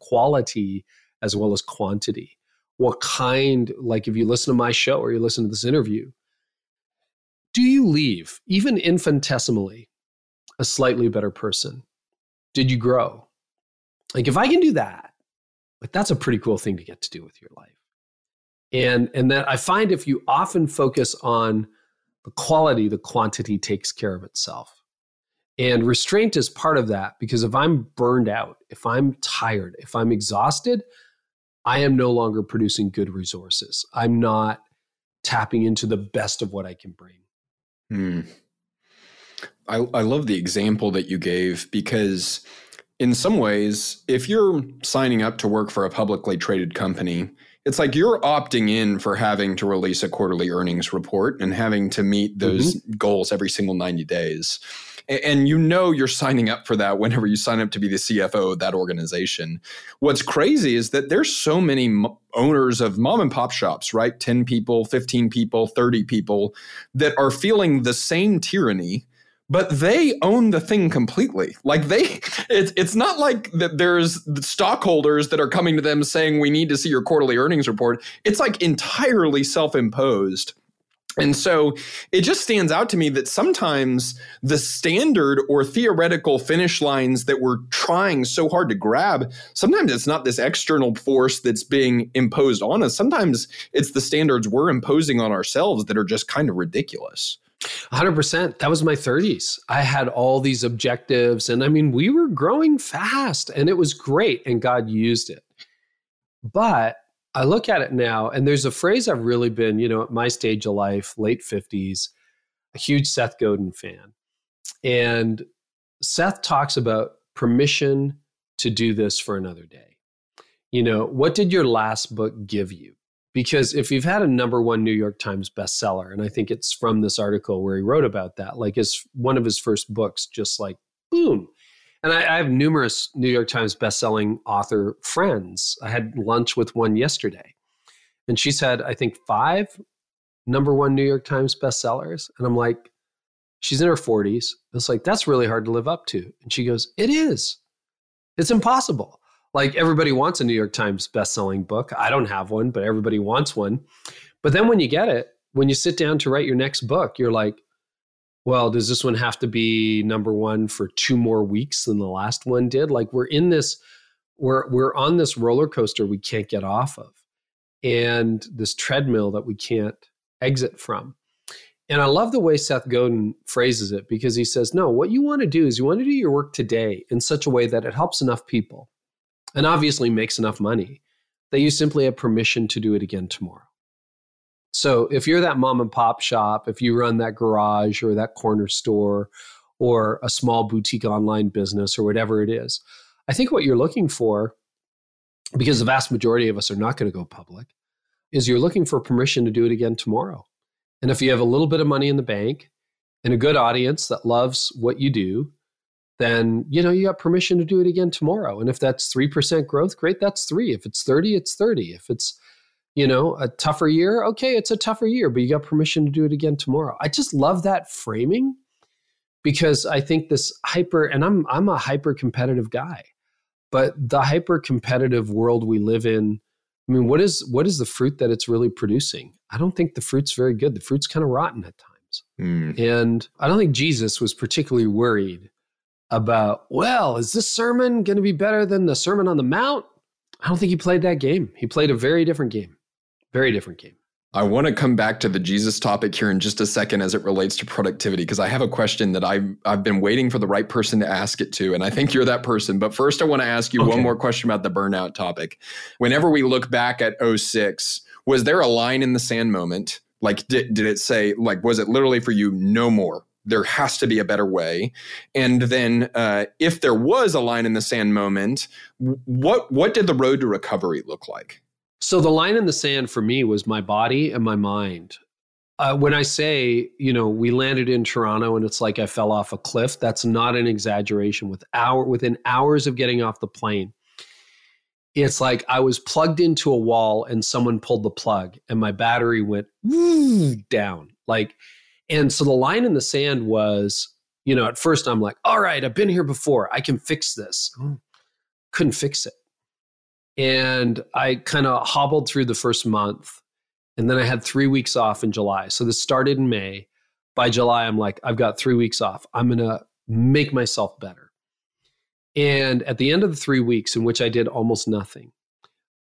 quality as well as quantity. What kind, like if you listen to my show or you listen to this interview, do you leave, even infinitesimally, a slightly better person? Did you grow? Like if I can do that, like that's a pretty cool thing to get to do with your life and and that i find if you often focus on the quality the quantity takes care of itself and restraint is part of that because if i'm burned out if i'm tired if i'm exhausted i am no longer producing good resources i'm not tapping into the best of what i can bring hmm. I, I love the example that you gave because in some ways if you're signing up to work for a publicly traded company it's like you're opting in for having to release a quarterly earnings report and having to meet those mm-hmm. goals every single 90 days. And you know you're signing up for that whenever you sign up to be the CFO of that organization. What's crazy is that there's so many owners of mom and pop shops, right? 10 people, 15 people, 30 people that are feeling the same tyranny but they own the thing completely. Like they, it's it's not like that. There's stockholders that are coming to them saying we need to see your quarterly earnings report. It's like entirely self-imposed. And so it just stands out to me that sometimes the standard or theoretical finish lines that we're trying so hard to grab, sometimes it's not this external force that's being imposed on us. Sometimes it's the standards we're imposing on ourselves that are just kind of ridiculous. 100%. That was my 30s. I had all these objectives. And I mean, we were growing fast and it was great, and God used it. But I look at it now, and there's a phrase I've really been, you know, at my stage of life, late 50s, a huge Seth Godin fan. And Seth talks about permission to do this for another day. You know, what did your last book give you? because if you've had a number one New York Times bestseller, and I think it's from this article where he wrote about that, like his one of his first books, just like boom. And I, I have numerous New York Times bestselling author friends. I had lunch with one yesterday, and she's had, I think five number one New York Times bestsellers. And I'm like, she's in her 40s. It's like, that's really hard to live up to. And she goes, It is. It's impossible. Like everybody wants a New York Times best-selling book. I don't have one, but everybody wants one. But then when you get it, when you sit down to write your next book, you're like, well, does this one have to be number 1 for two more weeks than the last one did? Like we're in this we're we're on this roller coaster we can't get off of and this treadmill that we can't exit from. And I love the way Seth Godin phrases it because he says, no, what you want to do is you want to do your work today in such a way that it helps enough people and obviously makes enough money that you simply have permission to do it again tomorrow. So if you're that mom and pop shop, if you run that garage or that corner store or a small boutique online business or whatever it is, I think what you're looking for, because the vast majority of us are not going to go public, is you're looking for permission to do it again tomorrow. And if you have a little bit of money in the bank and a good audience that loves what you do, then you know you got permission to do it again tomorrow. And if that's 3% growth great that's 3 if it's 30 it's 30 if it's you know a tougher year okay it's a tougher year but you got permission to do it again tomorrow i just love that framing because i think this hyper and i'm i'm a hyper competitive guy but the hyper competitive world we live in i mean what is what is the fruit that it's really producing i don't think the fruit's very good the fruit's kind of rotten at times mm. and i don't think jesus was particularly worried about, well, is this sermon going to be better than the Sermon on the Mount? I don't think he played that game. He played a very different game. Very different game. I want to come back to the Jesus topic here in just a second as it relates to productivity because I have a question that I've I've been waiting for the right person to ask it to, and I think you're that person. But first, I want to ask you okay. one more question about the burnout topic. Whenever we look back at 06, was there a line in the sand moment? Like, did, did it say like was it literally for you no more? there has to be a better way. And then, uh, if there was a line in the sand moment, what what did the road to recovery look like? So the line in the sand for me was my body and my mind. Uh, when I say, you know, we landed in Toronto and it's like I fell off a cliff, that's not an exaggeration. With hour within hours of getting off the plane, it's like I was plugged into a wall and someone pulled the plug and my battery went down. Like, and so the line in the sand was, you know, at first I'm like, all right, I've been here before. I can fix this. Couldn't fix it. And I kind of hobbled through the first month. And then I had three weeks off in July. So this started in May. By July, I'm like, I've got three weeks off. I'm going to make myself better. And at the end of the three weeks, in which I did almost nothing,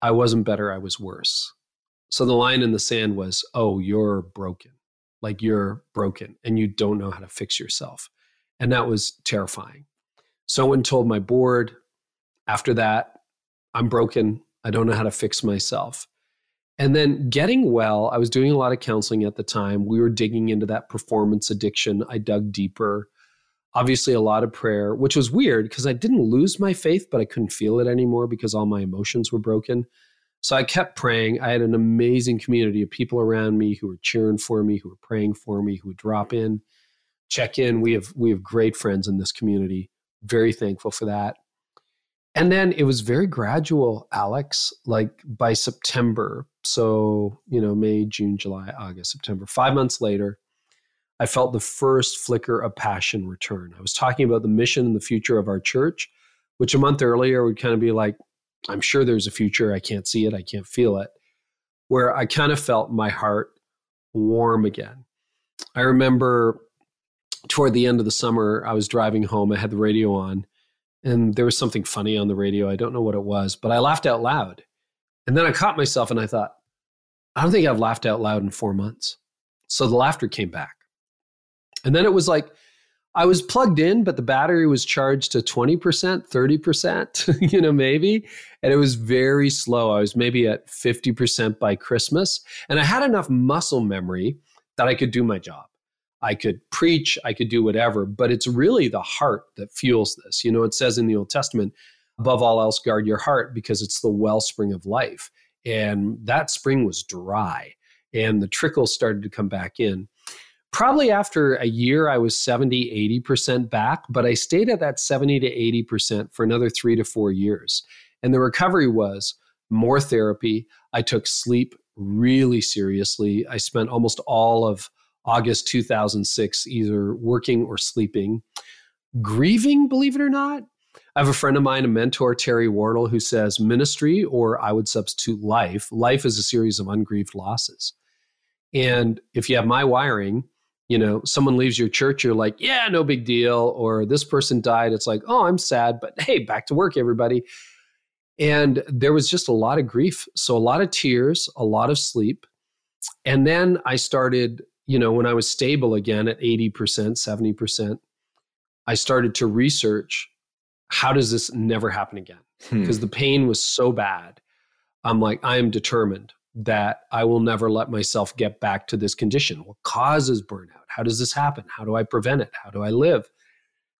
I wasn't better, I was worse. So the line in the sand was, oh, you're broken. Like you're broken and you don't know how to fix yourself. And that was terrifying. So I went and told my board after that, I'm broken. I don't know how to fix myself. And then getting well, I was doing a lot of counseling at the time. We were digging into that performance addiction. I dug deeper. Obviously, a lot of prayer, which was weird because I didn't lose my faith, but I couldn't feel it anymore because all my emotions were broken. So I kept praying. I had an amazing community of people around me who were cheering for me, who were praying for me, who would drop in, check in. We have we have great friends in this community. Very thankful for that. And then it was very gradual, Alex. Like by September, so you know, May, June, July, August, September. Five months later, I felt the first flicker of passion return. I was talking about the mission and the future of our church, which a month earlier would kind of be like, I'm sure there's a future. I can't see it. I can't feel it. Where I kind of felt my heart warm again. I remember toward the end of the summer, I was driving home. I had the radio on, and there was something funny on the radio. I don't know what it was, but I laughed out loud. And then I caught myself and I thought, I don't think I've laughed out loud in four months. So the laughter came back. And then it was like, I was plugged in, but the battery was charged to 20%, 30%, you know, maybe. And it was very slow. I was maybe at 50% by Christmas. And I had enough muscle memory that I could do my job. I could preach, I could do whatever, but it's really the heart that fuels this. You know, it says in the Old Testament, above all else, guard your heart because it's the wellspring of life. And that spring was dry and the trickle started to come back in probably after a year i was 70 80% back but i stayed at that 70 to 80% for another three to four years and the recovery was more therapy i took sleep really seriously i spent almost all of august 2006 either working or sleeping grieving believe it or not I have a friend of mine, a mentor, Terry Wardle, who says ministry, or I would substitute life. Life is a series of ungrieved losses. And if you have my wiring, you know, someone leaves your church, you're like, yeah, no big deal. Or this person died. It's like, oh, I'm sad, but hey, back to work, everybody. And there was just a lot of grief. So a lot of tears, a lot of sleep. And then I started, you know, when I was stable again at 80%, 70%, I started to research how does this never happen again? Because hmm. the pain was so bad. I'm like, I am determined that I will never let myself get back to this condition. What causes burnout? How does this happen? How do I prevent it? How do I live?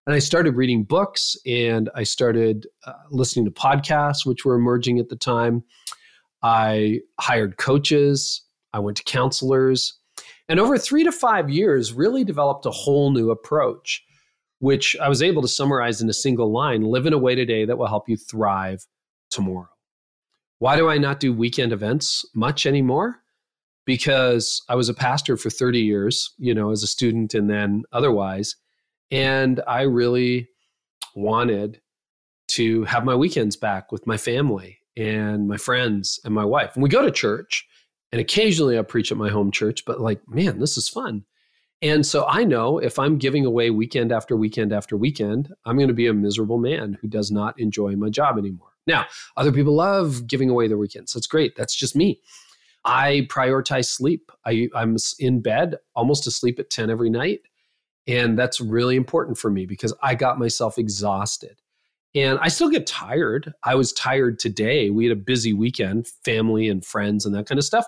And I started reading books and I started uh, listening to podcasts, which were emerging at the time. I hired coaches, I went to counselors, and over three to five years, really developed a whole new approach, which I was able to summarize in a single line live in a way today that will help you thrive tomorrow. Why do I not do weekend events much anymore? Because I was a pastor for 30 years, you know, as a student and then otherwise. And I really wanted to have my weekends back with my family and my friends and my wife. And we go to church and occasionally I preach at my home church, but like, man, this is fun. And so I know if I'm giving away weekend after weekend after weekend, I'm going to be a miserable man who does not enjoy my job anymore. Now, other people love giving away their weekends. That's great. That's just me. I prioritize sleep. I, I'm in bed almost asleep at 10 every night. And that's really important for me because I got myself exhausted. And I still get tired. I was tired today. We had a busy weekend, family and friends and that kind of stuff.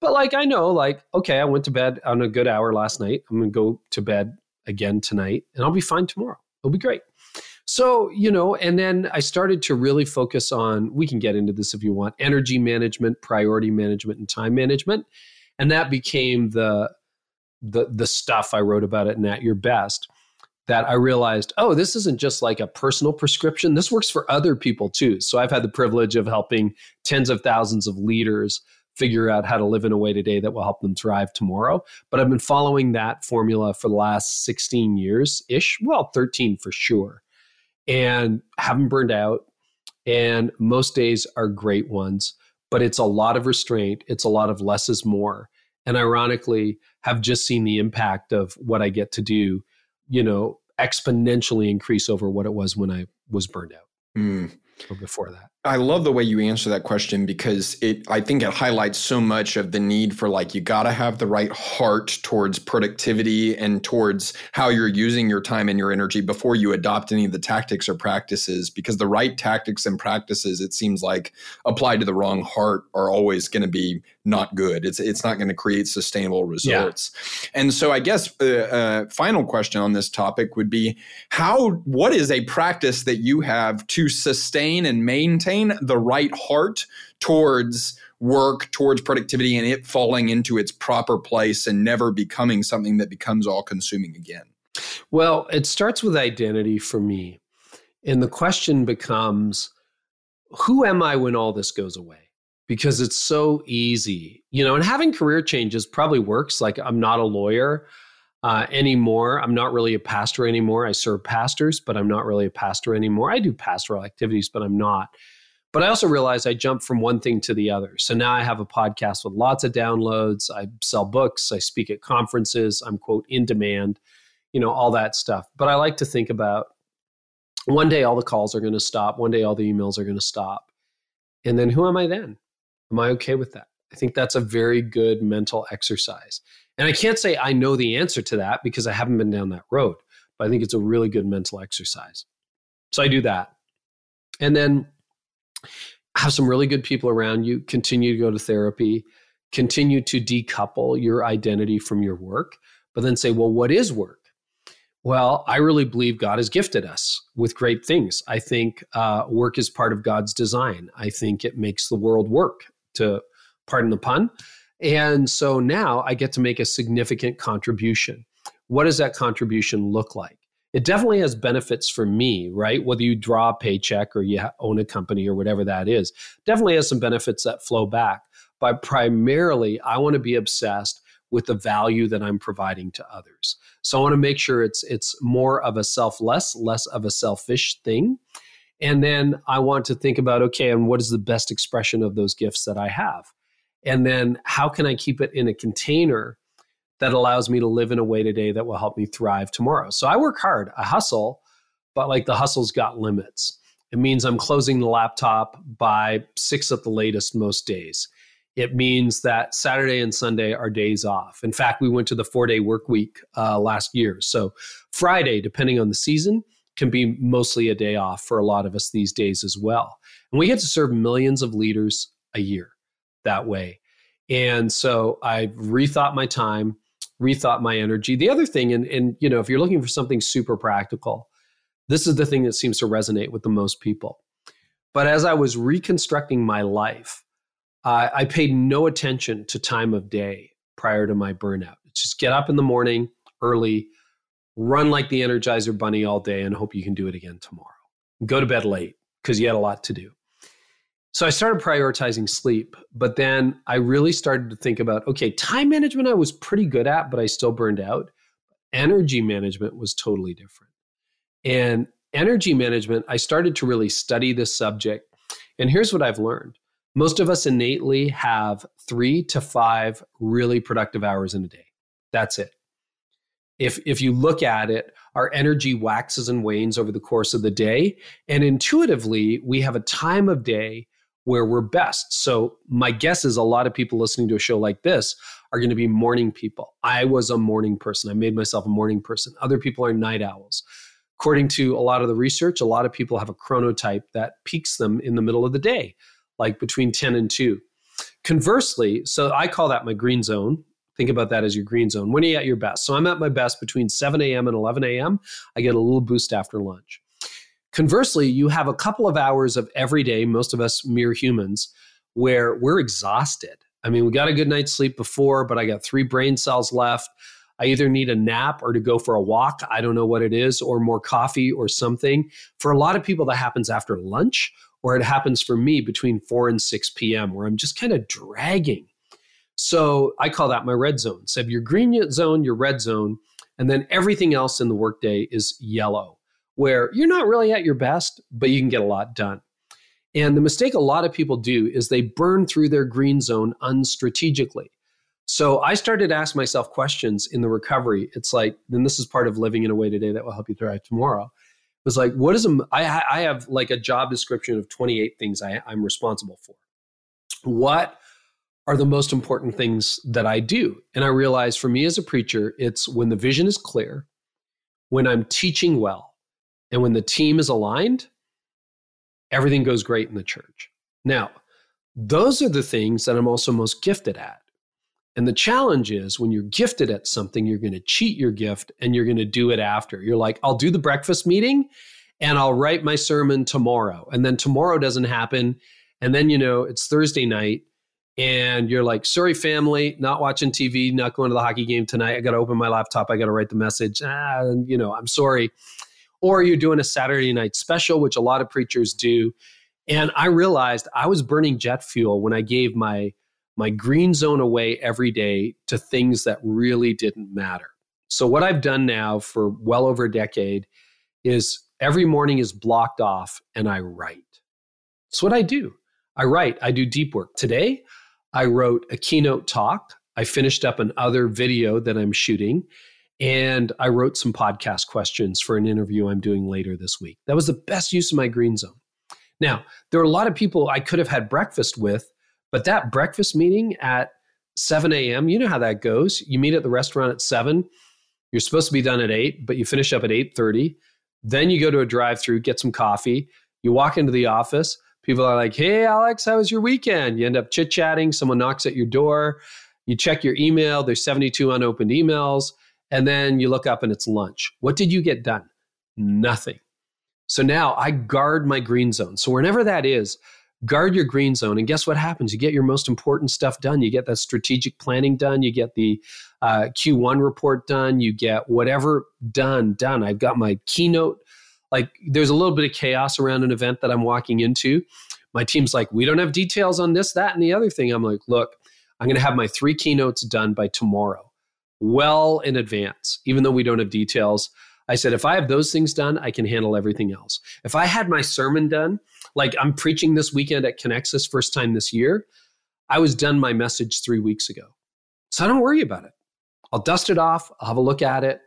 But like I know, like, okay, I went to bed on a good hour last night. I'm gonna go to bed again tonight and I'll be fine tomorrow. It'll be great. So, you know, and then I started to really focus on, we can get into this if you want, energy management, priority management, and time management. And that became the the the stuff I wrote about it and at your best. That I realized, oh, this isn't just like a personal prescription. This works for other people too. So I've had the privilege of helping tens of thousands of leaders figure out how to live in a way today that will help them thrive tomorrow. But I've been following that formula for the last 16 years ish, well, 13 for sure, and haven't burned out. And most days are great ones, but it's a lot of restraint. It's a lot of less is more. And ironically, have just seen the impact of what I get to do, you know, exponentially increase over what it was when I was burned out mm. or before that. I love the way you answer that question because it I think it highlights so much of the need for like you got to have the right heart towards productivity and towards how you're using your time and your energy before you adopt any of the tactics or practices because the right tactics and practices it seems like applied to the wrong heart are always going to be not good. It's it's not going to create sustainable results. Yeah. And so I guess uh, uh, final question on this topic would be how what is a practice that you have to sustain and maintain the right heart towards work, towards productivity, and it falling into its proper place and never becoming something that becomes all consuming again? Well, it starts with identity for me. And the question becomes who am I when all this goes away? Because it's so easy, you know, and having career changes probably works. Like, I'm not a lawyer uh, anymore. I'm not really a pastor anymore. I serve pastors, but I'm not really a pastor anymore. I do pastoral activities, but I'm not. But I also realized I jumped from one thing to the other. So now I have a podcast with lots of downloads. I sell books. I speak at conferences. I'm, quote, in demand, you know, all that stuff. But I like to think about one day all the calls are going to stop. One day all the emails are going to stop. And then who am I then? Am I okay with that? I think that's a very good mental exercise. And I can't say I know the answer to that because I haven't been down that road, but I think it's a really good mental exercise. So I do that. And then have some really good people around you, continue to go to therapy, continue to decouple your identity from your work, but then say, well, what is work? Well, I really believe God has gifted us with great things. I think uh, work is part of God's design. I think it makes the world work, to pardon the pun. And so now I get to make a significant contribution. What does that contribution look like? It definitely has benefits for me, right? Whether you draw a paycheck or you own a company or whatever that is, definitely has some benefits that flow back. But primarily, I want to be obsessed with the value that I'm providing to others. So I want to make sure it's it's more of a selfless, less of a selfish thing. And then I want to think about okay, and what is the best expression of those gifts that I have? And then how can I keep it in a container that allows me to live in a way today that will help me thrive tomorrow. So I work hard, I hustle, but like the hustle's got limits. It means I'm closing the laptop by six at the latest most days. It means that Saturday and Sunday are days off. In fact, we went to the four day work week uh, last year. So Friday, depending on the season, can be mostly a day off for a lot of us these days as well. And we get to serve millions of leaders a year that way. And so I've rethought my time rethought my energy. The other thing, and, and you know, if you're looking for something super practical, this is the thing that seems to resonate with the most people. But as I was reconstructing my life, uh, I paid no attention to time of day prior to my burnout. just get up in the morning early, run like the Energizer Bunny all day, and hope you can do it again tomorrow. Go to bed late because you had a lot to do. So I started prioritizing sleep, but then I really started to think about okay, time management I was pretty good at, but I still burned out. Energy management was totally different. And energy management, I started to really study this subject. And here's what I've learned most of us innately have three to five really productive hours in a day. That's it. If, if you look at it, our energy waxes and wanes over the course of the day. And intuitively, we have a time of day where we're best. So my guess is a lot of people listening to a show like this are going to be morning people. I was a morning person. I made myself a morning person. Other people are night owls. According to a lot of the research, a lot of people have a chronotype that peaks them in the middle of the day, like between 10 and 2. Conversely, so I call that my green zone. Think about that as your green zone. When are you at your best? So I'm at my best between 7 a.m. and 11 a.m. I get a little boost after lunch. Conversely, you have a couple of hours of every day, most of us mere humans, where we're exhausted. I mean, we got a good night's sleep before, but I got three brain cells left. I either need a nap or to go for a walk. I don't know what it is, or more coffee or something. For a lot of people, that happens after lunch, or it happens for me between 4 and 6 p.m., where I'm just kind of dragging. So I call that my red zone. So your green zone, your red zone, and then everything else in the workday is yellow, where you're not really at your best, but you can get a lot done. And the mistake a lot of people do is they burn through their green zone unstrategically. So I started to ask myself questions in the recovery. It's like, then this is part of living in a way today that will help you thrive tomorrow. It was like, what is a, I, I have like a job description of 28 things I, I'm responsible for. What are the most important things that I do? And I realized for me as a preacher, it's when the vision is clear, when I'm teaching well, and when the team is aligned, everything goes great in the church. Now, those are the things that I'm also most gifted at. And the challenge is when you're gifted at something, you're going to cheat your gift and you're going to do it after. You're like, I'll do the breakfast meeting and I'll write my sermon tomorrow. And then tomorrow doesn't happen. And then, you know, it's Thursday night and you're like, sorry, family, not watching TV, not going to the hockey game tonight. I got to open my laptop. I got to write the message. Ah, you know, I'm sorry. Or you're doing a Saturday night special, which a lot of preachers do. And I realized I was burning jet fuel when I gave my my green zone away every day to things that really didn't matter. So, what I've done now for well over a decade is every morning is blocked off and I write. That's what I do. I write, I do deep work. Today, I wrote a keynote talk. I finished up another video that I'm shooting, and I wrote some podcast questions for an interview I'm doing later this week. That was the best use of my green zone. Now, there are a lot of people I could have had breakfast with but that breakfast meeting at 7 a.m., you know how that goes. You meet at the restaurant at 7. You're supposed to be done at 8, but you finish up at 8:30. Then you go to a drive-through, get some coffee. You walk into the office. People are like, "Hey, Alex, how was your weekend?" You end up chit-chatting. Someone knocks at your door. You check your email. There's 72 unopened emails, and then you look up and it's lunch. What did you get done? Nothing. So now I guard my green zone. So whenever that is, guard your green zone. And guess what happens? You get your most important stuff done. You get that strategic planning done. You get the uh, q1 report done. You get whatever done done. I've got my keynote. Like there's a little bit of chaos around an event that i'm walking into. My team's like we don't have details on this that and the other thing. I'm like look i'm going to have my three keynotes done by tomorrow well in advance even though we don't have details i said if i have those things done i can handle everything else if i had my sermon done like I'm preaching this weekend at Connexus, first time this year. I was done my message three weeks ago. So I don't worry about it. I'll dust it off, I'll have a look at it.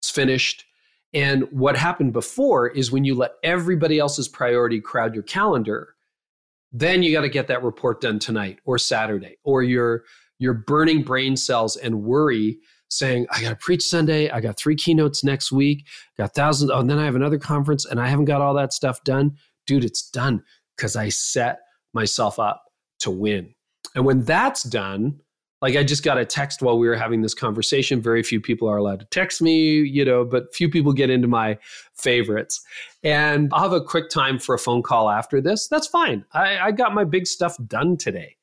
It's finished. And what happened before is when you let everybody else's priority crowd your calendar, then you got to get that report done tonight or Saturday, or you're you're burning brain cells and worry saying, I got to preach Sunday. I got three keynotes next week, got thousands. Oh, and then I have another conference and I haven't got all that stuff done dude, it's done because I set myself up to win. And when that's done, like I just got a text while we were having this conversation. Very few people are allowed to text me, you know, but few people get into my favorites. And I'll have a quick time for a phone call after this. That's fine. I, I got my big stuff done today.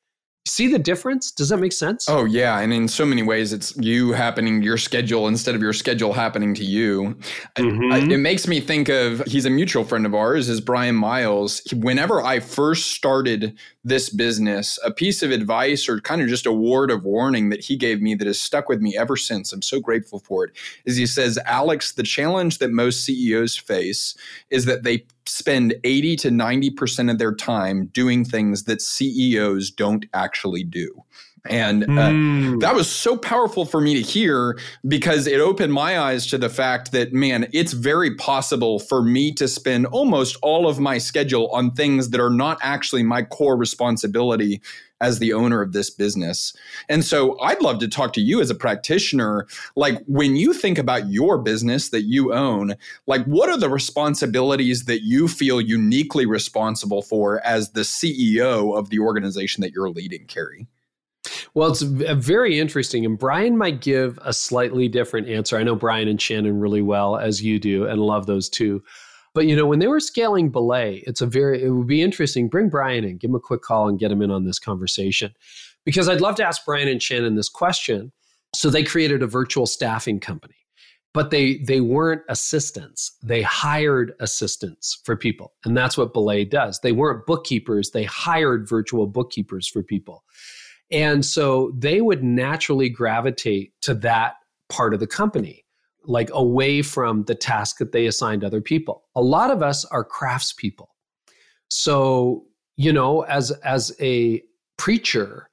See the difference? Does that make sense? Oh, yeah. And in so many ways, it's you happening your schedule instead of your schedule happening to you. Mm-hmm. I, it makes me think of he's a mutual friend of ours, is Bryan Miles. Whenever I first started this business, a piece of advice or kind of just a word of warning that he gave me that has stuck with me ever since, I'm so grateful for it, is he says, Alex, the challenge that most CEOs face is that they spend 80 to 90% of their time doing things that CEOs don't actually do. And uh, mm. that was so powerful for me to hear because it opened my eyes to the fact that, man, it's very possible for me to spend almost all of my schedule on things that are not actually my core responsibility as the owner of this business. And so I'd love to talk to you as a practitioner. Like when you think about your business that you own, like what are the responsibilities that you feel uniquely responsible for as the CEO of the organization that you're leading, Carey? Well, it's uh, very interesting. And Bryan might give a slightly different answer. I know Bryan and Shannon really well, as you do, and love those two. But you know, when they were scaling Belay, it's a very it would be interesting. Bring Bryan in, give him a quick call and get him in on this conversation. Because I'd love to ask Bryan and Shannon this question. So they created a virtual staffing company. But they they weren't assistants. They hired assistants for people. And that's what Belay does. They weren't bookkeepers, they hired virtual bookkeepers for people. And so they would naturally gravitate to that part of the company, like away from the task that they assigned other people. A lot of us are craftspeople. So, you know, as as a preacher,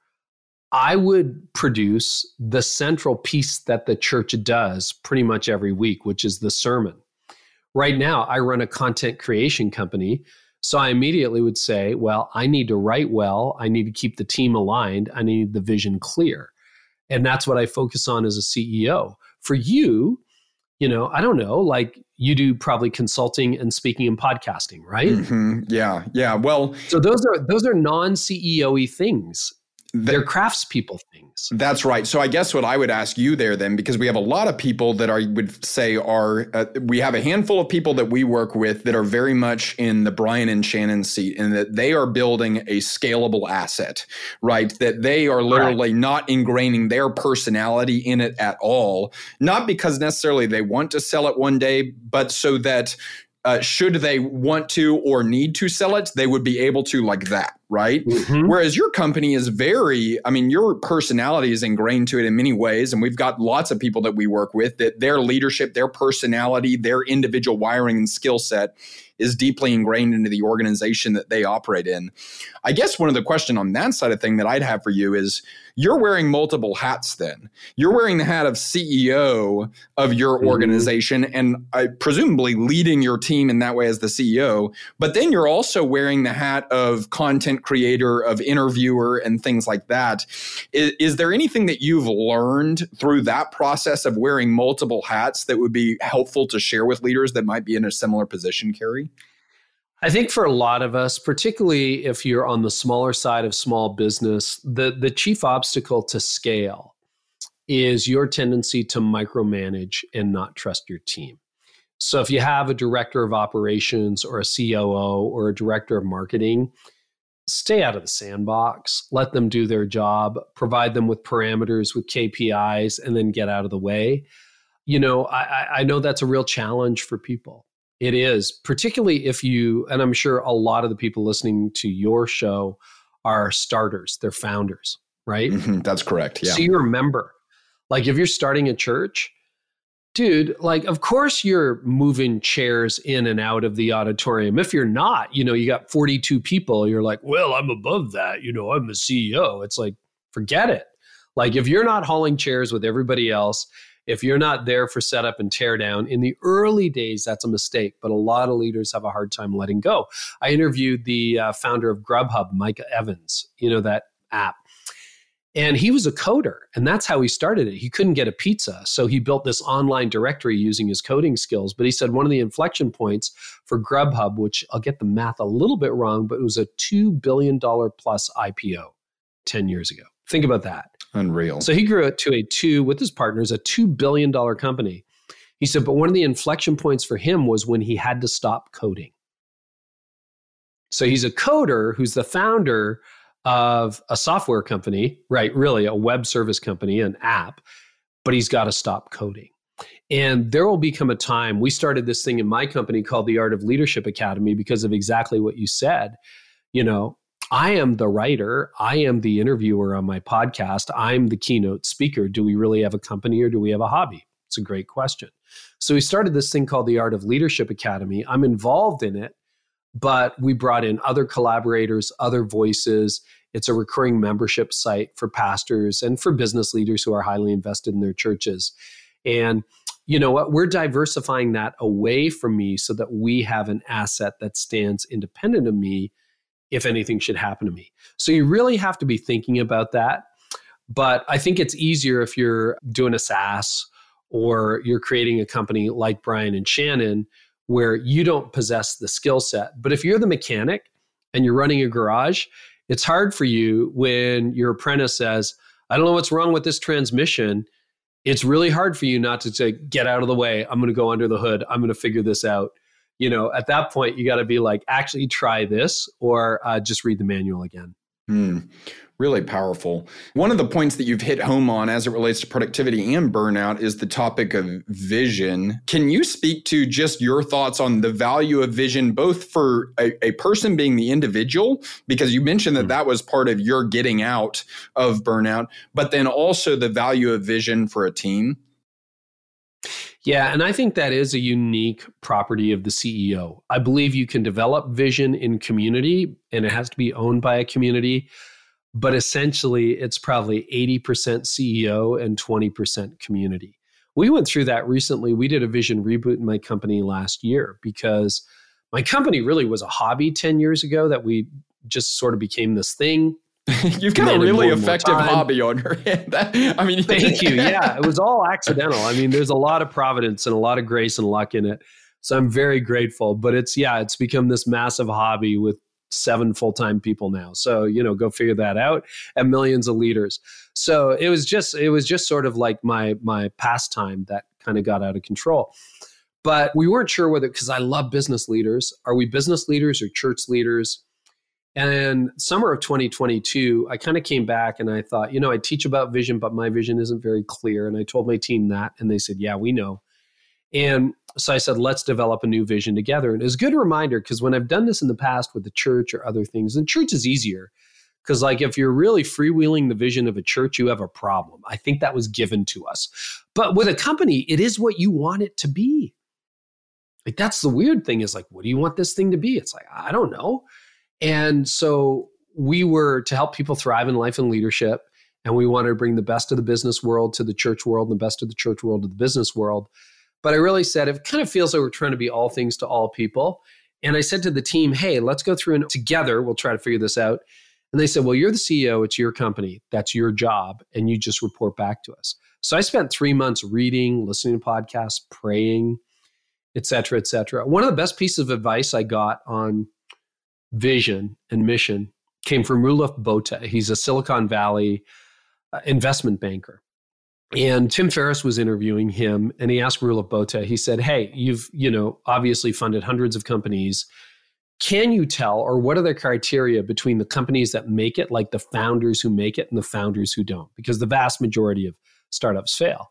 I would produce the central piece that the church does pretty much every week, which is the sermon. Right now, I run a content creation company. So I immediately would say, well, I need to write well. I need to keep the team aligned. I need the vision clear. And that's what I focus on as a CEO. For you, you know, I don't know, like you do probably consulting and speaking and podcasting, right? Mm-hmm. Yeah. Yeah. Well, so those are those are non-CEO things they're craftspeople things. That's right. So I guess what I would ask you there then, because we have a lot of people that I would say are uh, we have a handful of people that we work with that are very much in the Bryan and Shannon seat, and that they are building a scalable asset, right? That they are literally right. not ingraining their personality in it at all, not because necessarily they want to sell it one day, but so that uh, should they want to or need to sell it, they would be able to like that, right? Mm-hmm. Whereas your company is very, I mean, your personality is ingrained to it in many ways. And we've got lots of people that we work with that their leadership, their personality, their individual wiring and skill set is deeply ingrained into the organization that they operate in. I guess one of the question on that side of thing that I'd have for you is you're wearing multiple hats then. You're wearing the hat of CEO of your mm-hmm. organization and uh, presumably leading your team in that way as the CEO, but then you're also wearing the hat of content creator, of interviewer and things like that. Is, is there anything that you've learned through that process of wearing multiple hats that would be helpful to share with leaders that might be in a similar position, Carey? I think for a lot of us, particularly if you're on the smaller side of small business, the, the chief obstacle to scale is your tendency to micromanage and not trust your team. So if you have a director of operations or a COO or a director of marketing, stay out of the sandbox, let them do their job, provide them with parameters, with KPIs, and then get out of the way. You know, I, I know that's a real challenge for people. It is, particularly if you, and I'm sure a lot of the people listening to your show are starters, they're founders, right? Mm-hmm, that's correct. Yeah. So you remember, like if you're starting a church, dude, like of course you're moving chairs in and out of the auditorium. If you're not, you know, you got 42 people, you're like, well, I'm above that. You know, I'm the CEO. It's like, forget it. Like if you're not hauling chairs with everybody else if you're not there for setup and teardown in the early days, that's a mistake. But a lot of leaders have a hard time letting go. I interviewed the uh, founder of Grubhub, Micah Evans, you know, that app. And he was a coder, and that's how he started it. He couldn't get a pizza. So he built this online directory using his coding skills. But he said one of the inflection points for Grubhub, which I'll get the math a little bit wrong, but it was a $2 billion plus IPO 10 years ago. Think about that. Unreal. So he grew it to a two with his partners, a two billion dollar company. He said, but one of the inflection points for him was when he had to stop coding. So he's a coder who's the founder of a software company, right? Really, a web service company, an app, but he's got to stop coding. And there will become a time, we started this thing in my company called the Art of Leadership Academy because of exactly what you said. You know, I am the writer. I am the interviewer on my podcast. I'm the keynote speaker. Do we really have a company or do we have a hobby? It's a great question. So we started this thing called the Art of Leadership Academy. I'm involved in it, but we brought in other collaborators, other voices. It's a recurring membership site for pastors and for business leaders who are highly invested in their churches. And you know what? We're diversifying that away from me so that we have an asset that stands independent of me if anything should happen to me. So you really have to be thinking about that. But I think it's easier if you're doing a SaaS or you're creating a company like Bryan and Shannon where you don't possess the skill set. But if you're the mechanic and you're running a garage, it's hard for you when your apprentice says, I don't know what's wrong with this transmission. It's really hard for you not to say, get out of the way. I'm going to go under the hood. I'm going to figure this out you know, at that point, you got to be like, actually try this or uh, just read the manual again. Hmm really powerful. One of the points that you've hit home on as it relates to productivity and burnout is the topic of vision. Can you speak to just your thoughts on the value of vision, both for a, a person being the individual, because you mentioned that mm-hmm. that was part of your getting out of burnout, but then also the value of vision for a team? Yeah, and I think that is a unique property of the CEO. I believe you can develop vision in community and it has to be owned by a community but essentially it's probably 80% CEO and 20% community. We went through that recently. We did a vision reboot in my company last year because my company really was a hobby 10 years ago that we just sort of became this thing. You've got a really effective hobby on your hand. I mean, thank you. Yeah, it was all accidental. I mean, there's a lot of providence and a lot of grace and luck in it. So I'm very grateful. But it's, yeah, it's become this massive hobby with seven full-time people now so you know go figure that out and millions of leaders so it was just it was just sort of like my my pastime that kind of got out of control but we weren't sure whether because i love business leaders are we business leaders or church leaders and summer of 2022 i kind of came back and i thought you know i teach about vision but my vision isn't very clear. And i told my team that and they said yeah we know. And so I said, let's develop a new vision together. And it was a good reminder because when I've done this in the past with the church or other things, and church is easier because like if you're really freewheeling the vision of a church you have a problem. I think that was given to us. But with a company it is what you want it to be. Like that's the weird thing is like what do you want this thing to be? It's like i don't know and so we were to help people thrive in life and leadership and we wanted to bring the best of the business world to the church world and the best of the church world to the business world but I really said, it kind of feels like we're trying to be all things to all people. And I said to the team, hey, let's go through and together we'll try to figure this out. And they said, well, you're the CEO, it's your company, that's your job, and you just report back to us. So I spent three months reading, listening to podcasts, praying, et cetera, et cetera. One of the best pieces of advice I got on vision and mission came from Roelof Botha. He's a Silicon Valley uh, investment banker. And Tim Ferriss was interviewing him and he asked Roelof Botha, he said, Hey, you've, you know, obviously funded hundreds of companies. Can you tell, or what are the criteria between the companies that make it, like the founders who make it and the founders who don't? Because the vast majority of startups fail.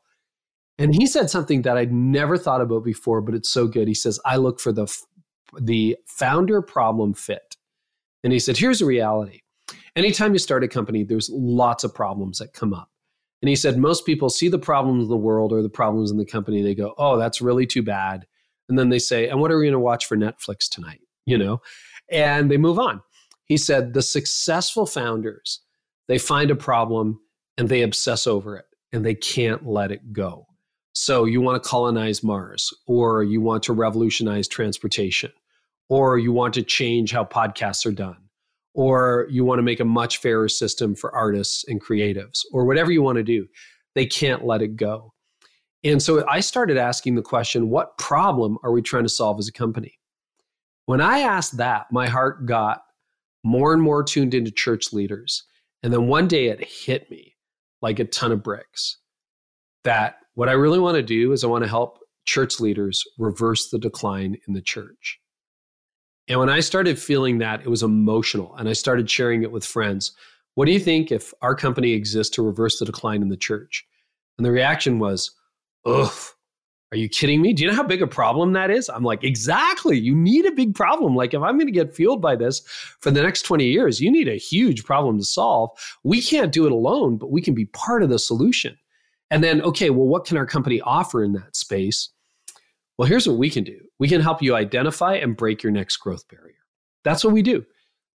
And he said something that I'd never thought about before, but it's so good. He says, I look for the, the founder problem fit. And he said, here's the reality. Anytime you start a company, there's lots of problems that come up. And he said, most people see the problems in the world or the problems in the company. They go, oh, that's really too bad. And then they say, and what are we going to watch for Netflix tonight? You know, and they move on. He said, the successful founders, they find a problem and they obsess over it and they can't let it go. So you want to colonize Mars, or you want to revolutionize transportation, or you want to change how podcasts are done, or you want to make a much fairer system for artists and creatives, or whatever you want to do, they can't let it go. And so I started asking the question what problem are we trying to solve as a company? When I asked that, my heart got more and more tuned into church leaders. And then one day it hit me like a ton of bricks that what I really want to do is I want to help church leaders reverse the decline in the church. And when I started feeling that, it was emotional. And I started sharing it with friends. What do you think if our company exists to reverse the decline in the church? And the reaction was, ugh, are you kidding me? Do you know how big a problem that is? I'm like, exactly. You need a big problem. Like, if I'm going to get fueled by this for the next 20 years, you need a huge problem to solve. We can't do it alone, but we can be part of the solution. And then, okay, well, what can our company offer in that space? Well, here's what we can do we can help you identify and break your next growth barrier. That's what we do.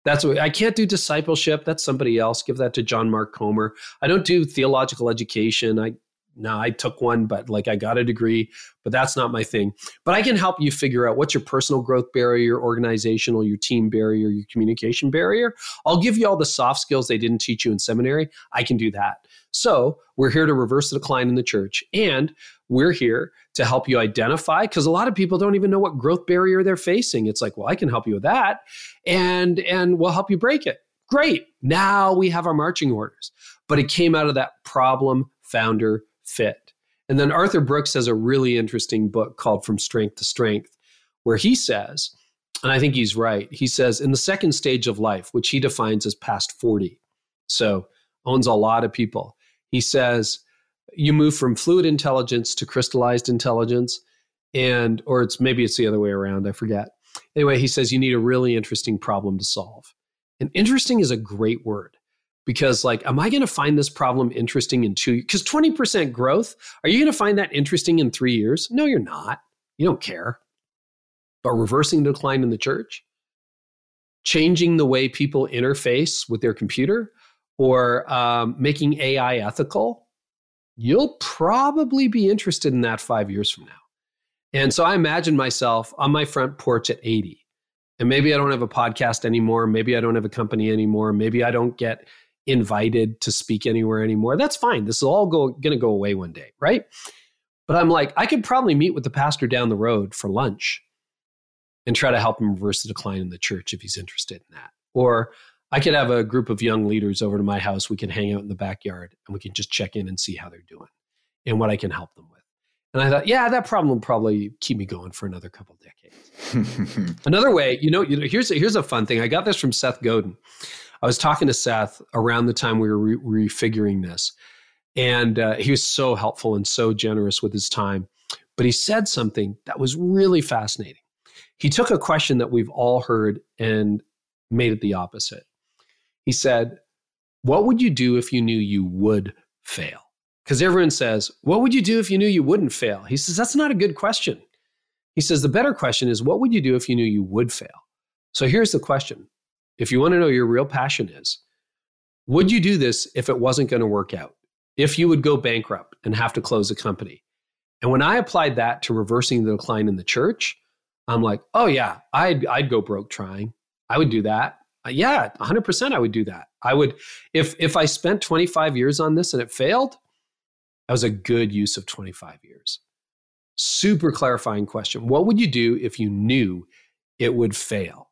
That's what I can't do discipleship. That's somebody else. Give that to John Mark Comer. I don't do theological education. I no, I took one, but like I got a degree, but that's not my thing. But I can help you figure out what's your personal growth barrier, organizational, your team barrier, your communication barrier. I'll give you all the soft skills they didn't teach you in seminary. I can do that. So we're here to reverse the decline in the church. And we're here to help you identify because a lot of people don't even know what growth barrier they're facing. It's like, well, I can help you with that. And and we'll help you break it. Great. Now we have our marching orders. But it came out of that problem founder fit. And then Arthur Brooks has a really interesting book called From Strength to Strength, where he says And I think he's right. He says in the second stage of life, which he defines as past 40, so owns a lot of people, he says you move from fluid intelligence to crystallized intelligence. And, or it's maybe it's the other way around, I forget. Anyway, he says you need a really interesting problem to solve. And interesting is a great word because like am i going to find this problem interesting in two because 20% growth are you going to find that interesting in three years? No you're not. You don't care. But reversing decline in the church? Changing the way people interface with their computer? Or um, making ai ethical? You'll probably be interested in that five years from now. And so i imagine myself on my front porch at 80 and maybe I don't have a podcast anymore. Maybe I don't have a company anymore. Maybe I don't get invited to speak anywhere anymore. That's fine. This is all going to go away one day, right? But I'm like, I could probably meet with the pastor down the road for lunch and try to help him reverse the decline in the church if he's interested in that. Or I could have a group of young leaders over to my house. We can hang out in the backyard and we can just check in and see how they're doing and what I can help them with. And I thought, yeah, that problem will probably keep me going for another couple decades. another way, you know, you know, here's a, here's a fun thing. I got this from Seth Godin. I was talking to Seth around the time we were re- refiguring this, and uh, he was so helpful and so generous with his time. But he said something that was really fascinating. He took a question that we've all heard and made it the opposite. He said, "What would you do if you knew you would fail?" Because everyone says, What would you do if you knew you wouldn't fail? He says, That's not a good question. He says, The better question is, What would you do if you knew you would fail? So here's the question if you want to know your real passion is, would you do this if it wasn't going to work out? If you would go bankrupt and have to close a company? And when I applied that to reversing the decline in the church, I'm like, oh yeah, I'd I'd go broke trying. I would do that. Uh, yeah, 100% I would do that. I would if if I spent 25 years on this and it failed, that was a good use of 25 years. Super clarifying question. What would you do if you knew it would fail?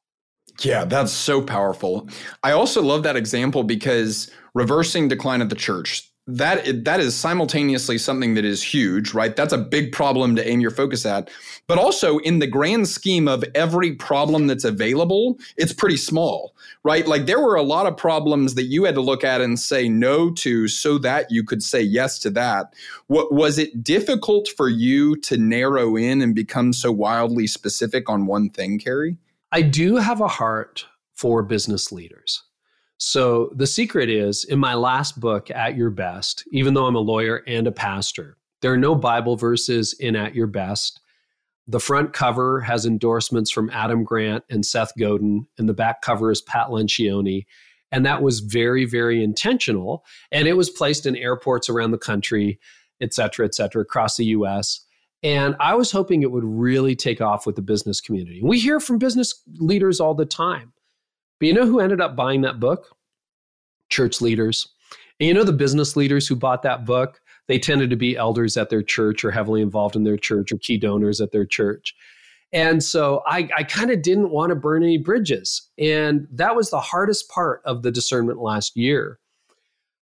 Yeah, that's so powerful. I also love that example because reversing decline of the church, that that is simultaneously something that is huge, right? That's a big problem to aim your focus at. But also in the grand scheme of every problem that's available, it's pretty small, right? Like there were a lot of problems that you had to look at and say no to so that you could say yes to that. What was it difficult for you to narrow in and become so wildly specific on one thing, Carey? I do have a heart for business leaders. So the secret is in my last book, At Your Best, even though I'm a lawyer and a pastor, there are no Bible verses in At Your Best. The front cover has endorsements from Adam Grant and Seth Godin, and the back cover is Pat Lencioni. And that was very, very intentional. And it was placed in airports around the country, et cetera, et cetera, across the US. And I was hoping it would really take off with the business community. We hear from business leaders all the time. But you know who ended up buying that book? Church leaders. And you know the business leaders who bought that book? They tended to be elders at their church or heavily involved in their church or key donors at their church. And so I, I kind of didn't want to burn any bridges. And that was the hardest part of the discernment last year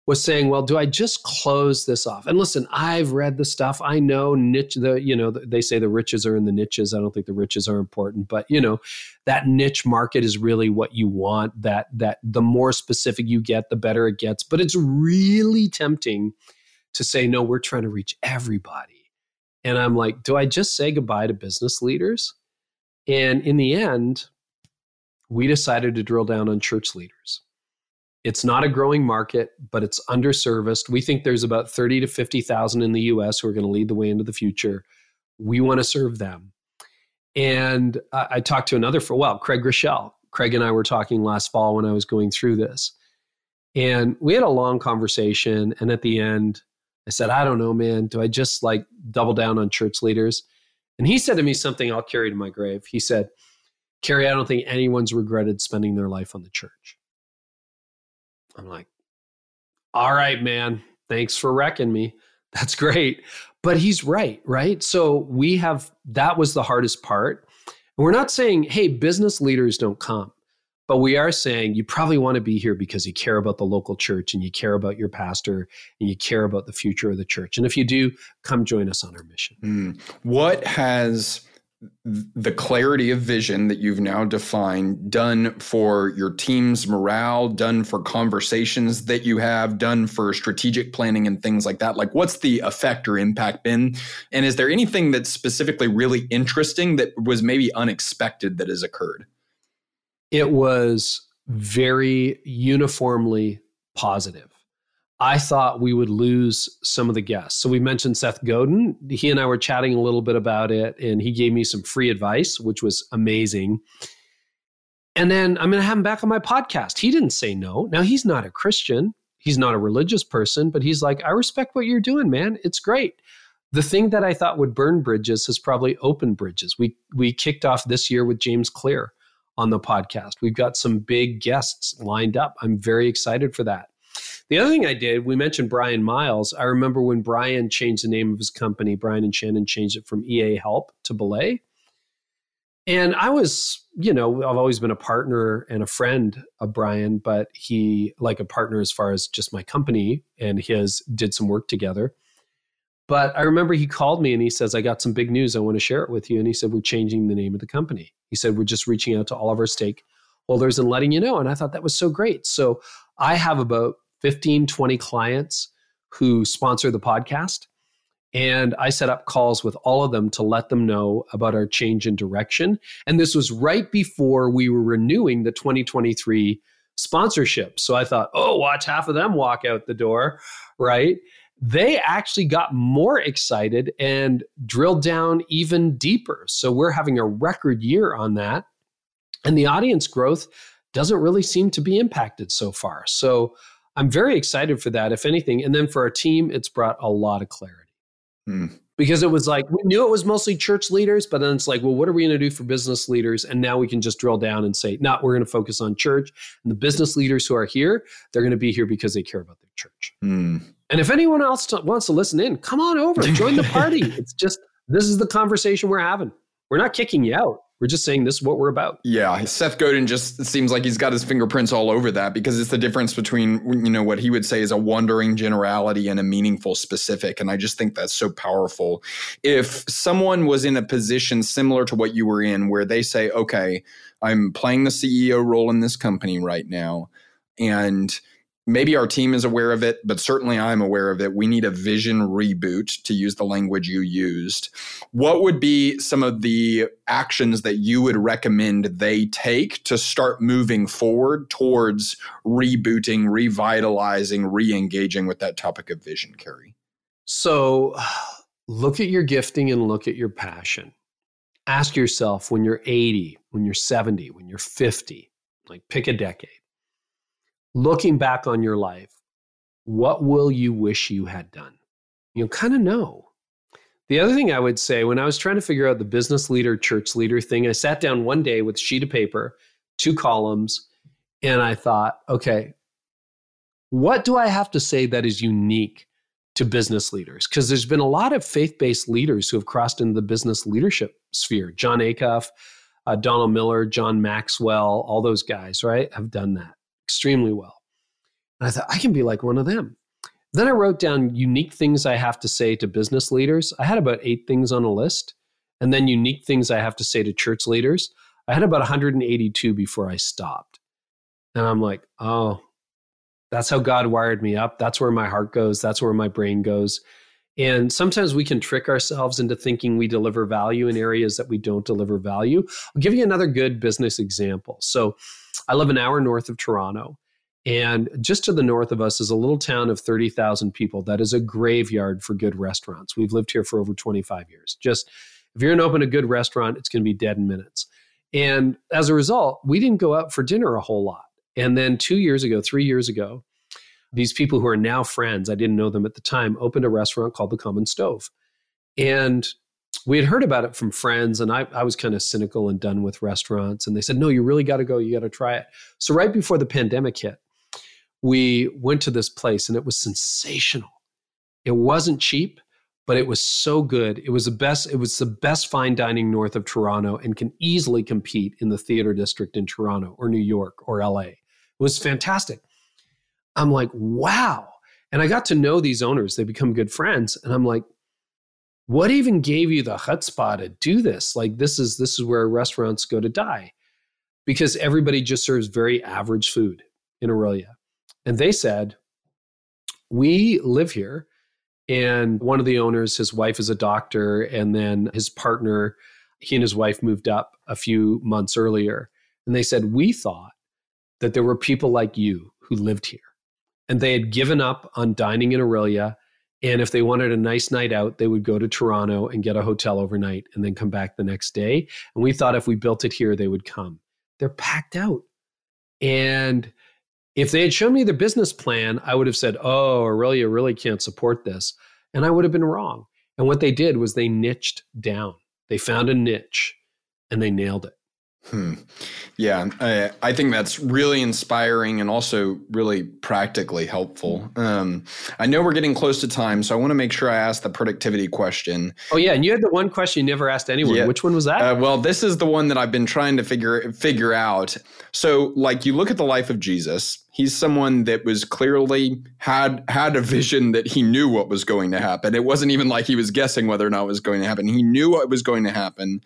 was saying, well, do I just close this off? And listen, I've read the stuff. I know niche. The you know they say the riches are in the niches. I don't think the riches are important, but you know that niche market is really what you want. That that the more specific you get, the better it gets. But it's really tempting to say, no, we're trying to reach everybody. And I'm like, do I just say goodbye to business leaders? And in the end, we decided to drill down on church leaders it's not a growing market, but it's underserviced. We think there's about 30 to 50,000 in the US who are going to lead the way into the future. We want to serve them. And I, I talked to another for a while, Craig Groeschel. Craig and I were talking last fall when I was going through this. And we had a long conversation. And at the end, I said, I don't know, man. Do I just like double down on church leaders? And he said to me something I'll carry to my grave. He said, Carey, I don't think anyone's regretted spending their life on the church. I'm like, all right, man, thanks for wrecking me. That's great. But he's right, right? So we have that was the hardest part. And we're not saying, hey, business leaders don't come, but we are saying you probably want to be here because you care about the local church and you care about your pastor and you care about the future of the church. And if you do, come join us on our mission. Mm. What has the clarity of vision that you've now defined done for your team's morale done for conversations that you have done for strategic planning and things like that like what's the effect or impact been? And is there anything that's specifically really interesting that was maybe unexpected that has occurred? It was very uniformly positive I thought we would lose some of the guests. So we mentioned Seth Godin. He and I were chatting a little bit about it, and he gave me some free advice, which was amazing. And then I'm going to have him back on my podcast. He didn't say no. Now, he's not a Christian, he's not a religious person, but he's like, I respect what you're doing, man. It's great. The thing that I thought would burn bridges has probably opened bridges. We we kicked off this year with James Clear on the podcast. We've got some big guests lined up. I'm very excited for that. The other thing I did, we mentioned Bryan Miles. I remember when Bryan changed the name of his company, Bryan and Shannon changed it from eaHelp to Belay. And I was, you know, I've always been a partner and a friend of Bryan, but he, like a partner as far as just my company and his, did some work together. But I remember he called me and he says, I got some big news. I want to share it with you. And he said, We're changing the name of the company. He said, We're just reaching out to all of our stakeholders and letting you know. And I thought that was so great. So I have about 15, 20 clients who sponsor the podcast. And I set up calls with all of them to let them know about our change in direction. And this was right before we were renewing the 2023 sponsorship. So I thought, oh, watch half of them walk out the door, right? They actually got more excited and drilled down even deeper. So we're having a record year on that. And the audience growth doesn't really seem to be impacted so far. So I'm very excited for that, if anything. And then for our team, it's brought a lot of clarity. Hmm. Because it was like, we knew it was mostly church leaders, but then it's like, well, what are we going to do for business leaders? And now we can just drill down and say, no, we're going to focus on church. And the business leaders who are here, they're going to be here because they care about their church. Hmm. And if anyone else t- wants to listen in, come on over, join the party. it's just, this is the conversation we're having. We're not kicking you out. We're just saying this is what we're about. Yeah, Seth Godin just seems like he's got his fingerprints all over that because it's the difference between you know what he would say is a wandering generality and a meaningful specific, and I just think that's so powerful. If someone was in a position similar to what you were in, where they say, "Okay, I'm playing the CEO role in this company right now," and maybe our team is aware of it, but certainly I'm aware of it. We need a vision reboot to use the language you used. What would be some of the actions that you would recommend they take to start moving forward towards rebooting, revitalizing, re engaging with that topic of vision, Carey? So look at your gifting and look at your passion. Ask yourself when you're 80, when you're 70, when you're 50, like pick a decade looking back on your life, what will you wish you had done? You'll kind of know. The other thing I would say when I was trying to figure out the business leader, church leader thing, I sat down one day with a sheet of paper, two columns, and I thought, okay, what do I have to say that is unique to business leaders? Because there's been a lot of faith based leaders who have crossed into the business leadership sphere. Jon Acuff, uh, Donald Miller, John Maxwell, all those guys, right, have done that extremely well. And I thought, I can be like one of them. Then I wrote down unique things I have to say to business leaders. I had about eight things on a list. And then unique things I have to say to church leaders. I had about 182 before I stopped. And I'm like, oh, that's how God wired me up. That's where my heart goes. That's where my brain goes. And sometimes we can trick ourselves into thinking we deliver value in areas that we don't deliver value. I'll give you another good business example. So I live an hour north of Toronto. And just to the north of us is a little town of 30,000 people that is a graveyard for good restaurants. We've lived here for over 25 years. Just if you're going to open a good restaurant, it's going to be dead in minutes. And as a result, we didn't go out for dinner a whole lot. And then two years ago, three years ago, these people who are now friends, I didn't know them at the time, opened a restaurant called The Common Stove. And we had heard about it from friends, and I, I was kind of cynical and done with restaurants. And they said, No, you really got to go. You got to try it. So, right before the pandemic hit, we went to this place and it was sensational. It wasn't cheap, but it was so good. It was the best, it was the best fine dining north of Toronto and can easily compete in the theater district in Toronto or New York or LA. It was fantastic. I'm like, wow. And I got to know these owners. They become good friends. And I'm like, what even gave you the chutzpah to do this? Like this is this is where restaurants go to die. Because everybody just serves very average food in Orillia. And they said, We live here. And one of the owners, his wife is a doctor, and then his partner, he and his wife moved up a few months earlier. And they said, We thought that there were people like you who lived here. And they had given up on dining in Orillia. and if they wanted a nice night out, they would go to Toronto and get a hotel overnight and then come back the next day. And we thought if we built it here, they would come. They're packed out. And if they had shown me their business plan, I would have said, oh, Orillia really can't support this. And I would have been wrong. And what they did was they niched down. They found a niche and they nailed it. Hmm. Yeah, I, I, think that's really inspiring and also really practically helpful. Um, I know we're getting close to time, so I want to make sure I ask the productivity question. Oh yeah, and you had the one question you never asked anyone. Yeah. Which one was that? Uh, well, this is the one that I've been trying to figure figure out. So, like, you look at the life of Jesus. He's someone that was clearly had had a vision that he knew what was going to happen. It wasn't even like he was guessing whether or not it was going to happen. He knew what was going to happen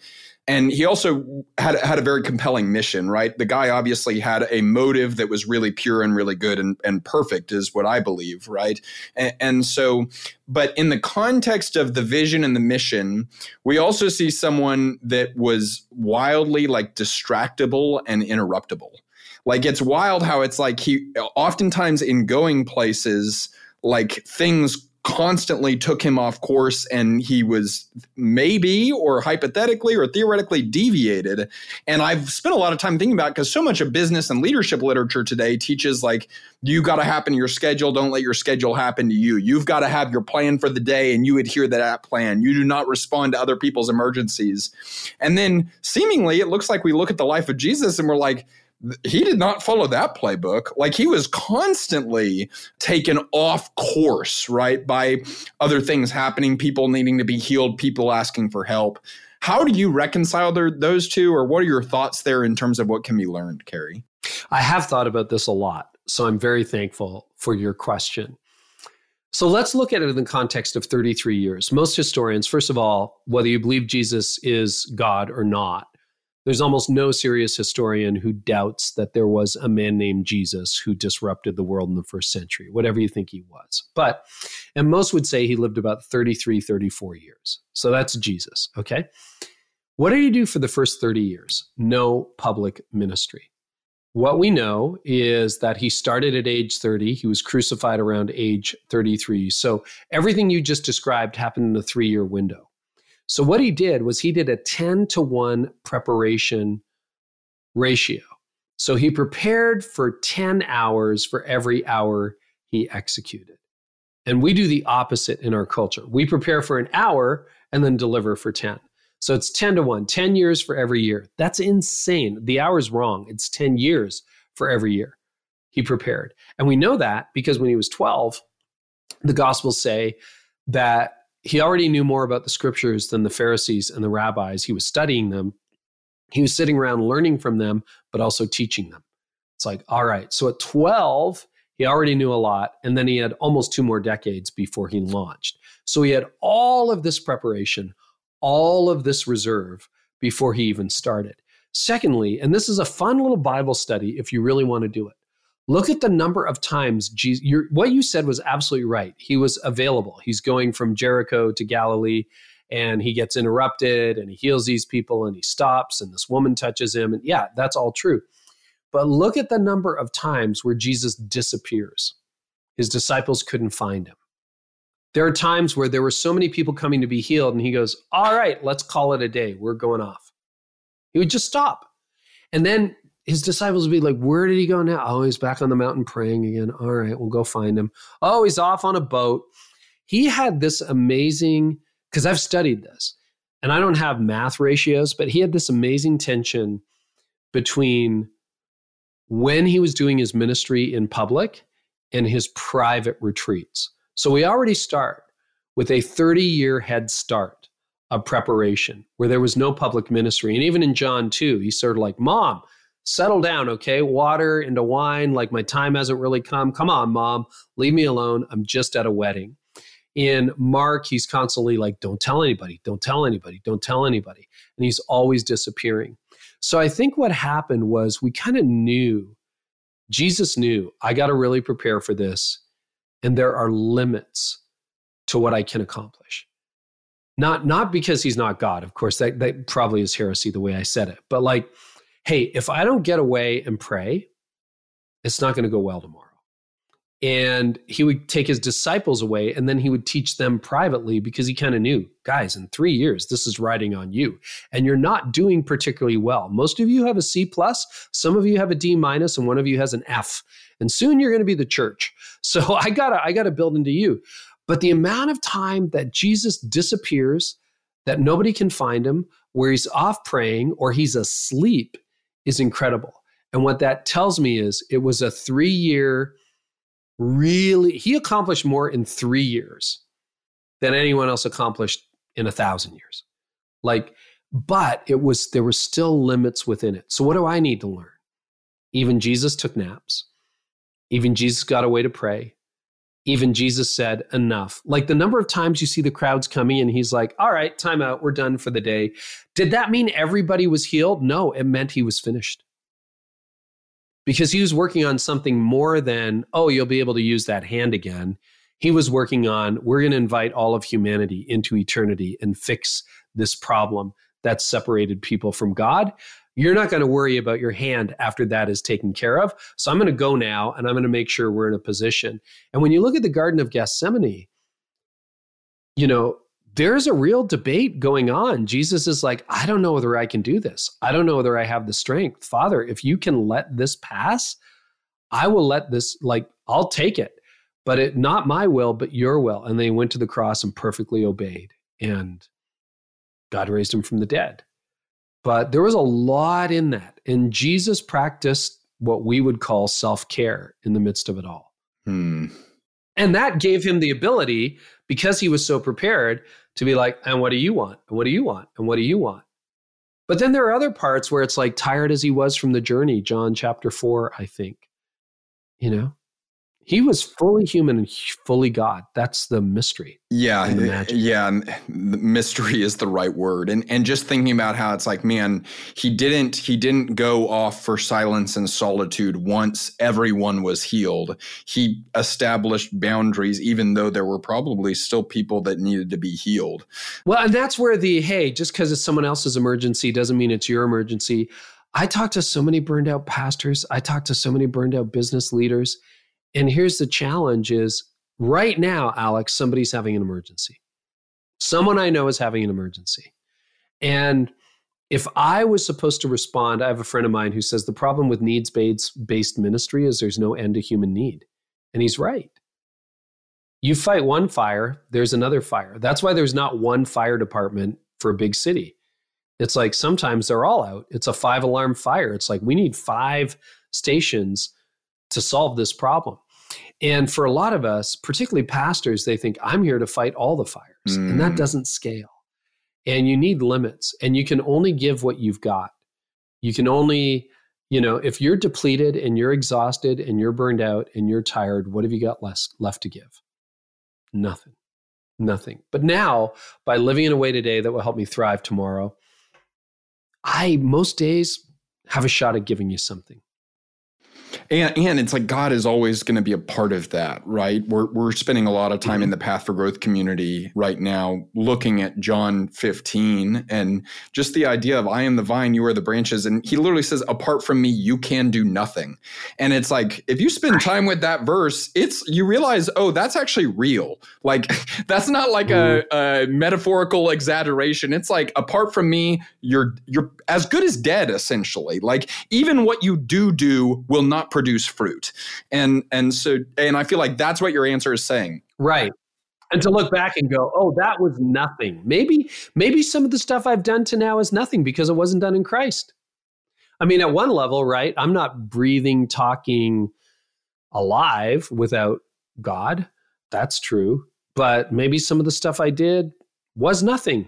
and he also had had a very compelling mission right? The guy obviously had a motive that was really pure and really good and, and perfect is what i believe right? And, and so but in the context of the vision and the mission we also see someone that was wildly like distractible and interruptible. Like it's wild how it's like he oftentimes in going places like things constantly took him off course and he was maybe or hypothetically or theoretically deviated. And i've spent a lot of time thinking about because so much of business and leadership literature today teaches like you got to happen to your schedule. Don't let your schedule happen to you. You've got to have your plan for the day and you adhere to that plan. You do not respond to other people's emergencies. And then seemingly it looks like we look at the life of jesus and we're like he did not follow that playbook. Like he was constantly taken off course, right? By other things happening, people needing to be healed, people asking for help. How do you reconcile those two, or what are your thoughts there in terms of what can be learned, Carey? I have thought about this a lot. So I'm very thankful for your question. So let's look at it in the context of 33 years. Most historians, first of all, whether you believe Jesus is God or not, there's almost no serious historian who doubts that there was a man named Jesus who disrupted the world in the first century, whatever you think he was. But, and most would say he lived about 33, 34 years. So that's Jesus, okay? What did he do for the first 30 years? No public ministry. What we know is that he started at age 30. He was crucified around age 33. So everything you just described happened in a three year window. So what he did was he did a 10 to 1 preparation ratio. So he prepared for 10 hours for every hour he executed. And we do the opposite in our culture. We prepare for an hour and then deliver for 10. So it's 10 to 1, 10 years for every year. That's insane. The hour's wrong. It's 10 years for every year he prepared. And we know that because when he was 12, the Gospels say that he already knew more about the scriptures than the Pharisees and the rabbis. He was studying them. He was sitting around learning from them, but also teaching them. It's like, all right. So at 12, he already knew a lot. And then he had almost two more decades before he launched. So he had all of this preparation, all of this reserve before he even started. Secondly, and this is a fun little Bible study if you really want to do it. Look at the number of times Jesus, what you said was absolutely right. He was available. He's going from Jericho to Galilee and he gets interrupted and he heals these people and he stops and this woman touches him. And yeah, that's all true. But look at the number of times where Jesus disappears. His disciples couldn't find him. There are times where there were so many people coming to be healed, and he goes, All right, let's call it a day. We're going off. He would just stop. And then his disciples would be like, Where did he go now? Oh, he's back on the mountain praying again. All right, we'll go find him. Oh, he's off on a boat. He had this amazing, because I've studied this, and I don't have math ratios, but he had this amazing tension between when he was doing his ministry in public and his private retreats. So we already start with a 30 year head start of preparation where there was no public ministry. And even in John 2, he's sort of like, Mom, settle down, okay? Water into wine, like my time hasn't really come. Come on, mom, leave me alone. I'm just at a wedding. In Mark, he's constantly like, don't tell anybody, don't tell anybody, don't tell anybody. And he's always disappearing. So I think what happened was we kind of knew, Jesus knew, I got to really prepare for this. And there are limits to what I can accomplish. Not, not because he's not God, of course, that, that probably is heresy the way I said it, but like, hey, if I don't get away and pray, it's not going to go well tomorrow. And he would take his disciples away and then he would teach them privately because he kind of knew, guys, in three years, this is riding on you. And you're not doing particularly well. Most of you have a C plus, some of you have a D minus, and one of you has an F. And soon you're going to be the church. So I gotta, I gotta build into you. But the amount of time that Jesus disappears, that nobody can find him, where he's off praying or he's asleep is incredible. And what that tells me is it was a three year, really, he accomplished more in three years than anyone else accomplished in a thousand years. Like, but it was, there were still limits within it. So, what do I need to learn? Even Jesus took naps. Even Jesus got away to pray. Even Jesus said, enough. Like the number of times you see the crowds coming and he's like, all right, time out, we're done for the day. Did that mean everybody was healed? No, it meant he was finished because he was working on something more than, oh, you'll be able to use that hand again. He was working on, we're going to invite all of humanity into eternity and fix this problem that separated people from God. You're not going to worry about your hand after that is taken care of. So I'm going to go now and I'm going to make sure we're in a position. And when you look at the Garden of Gethsemane, you know, there's a real debate going on. Jesus is like, I don't know whether I can do this. I don't know whether I have the strength. Father, if you can let this pass, I will let this, like, I'll take it, but it not my will, but your will. And they went to the cross and perfectly obeyed. And God raised him from the dead. But there was a lot in that. And Jesus practiced what we would call self care in the midst of it all. Hmm. And that gave him the ability, because he was so prepared, to be like, and what do you want? And what do you want? And what do you want? But then there are other parts where it's like tired as he was from the journey, John chapter four, I think. You know, he was fully human and fully God. That's the mystery. Yeah, the eh, yeah. The mystery is the right word, and and just thinking about how it's like, man, he didn't he didn't go off for silence and solitude once everyone was healed. He established boundaries, even though there were probably still people that needed to be healed. Well, and that's where the hey, just because it's someone else's emergency doesn't mean it's your emergency. I talk to so many burned out pastors. I talk to so many burned out business leaders and here's the challenge is right now, Alex, somebody's having an emergency. Someone I know is having an emergency. And if I was supposed to respond, I have a friend of mine who says the problem with needs based ministry is there's no end to human need. And he's right. You fight one fire, there's another fire. That's why there's not one fire department for a big city. It's like sometimes they're all out. It's a five alarm fire. It's like we need five stations to solve this problem. And for a lot of us, particularly pastors, they think, I'm here to fight all the fires. Mm. And that mm. doesn't scale. And you need limits. And you can only give what you've got. You can only, you know, if you're depleted and you're exhausted and you're burned out and you're tired, what have you got less, left to give? Nothing. Nothing. But now, by living in a way today that will help me thrive tomorrow, I most days have a shot at giving you something. And and it's like God is always going to be a part of that, right? We're we're spending a lot of time mm-hmm. in the Path for Growth community right now looking at John 15 and just the idea of I am the vine, you are the branches and he literally says apart from me you can do nothing. And it's like if you spend time with that verse, it's you realize oh that's actually real. Like that's not like mm-hmm. a, a metaphorical exaggeration. It's like apart from me you're you're as good as dead essentially. Like even what you do do will not produce fruit. And and so and I feel like that's what your answer is saying. Right. And to look back and go, "Oh, that was nothing." Maybe maybe some of the stuff I've done to now is nothing because it wasn't done in Christ. I mean, at one level, right? I'm not breathing, talking alive without God. That's true. But maybe some of the stuff I did was nothing.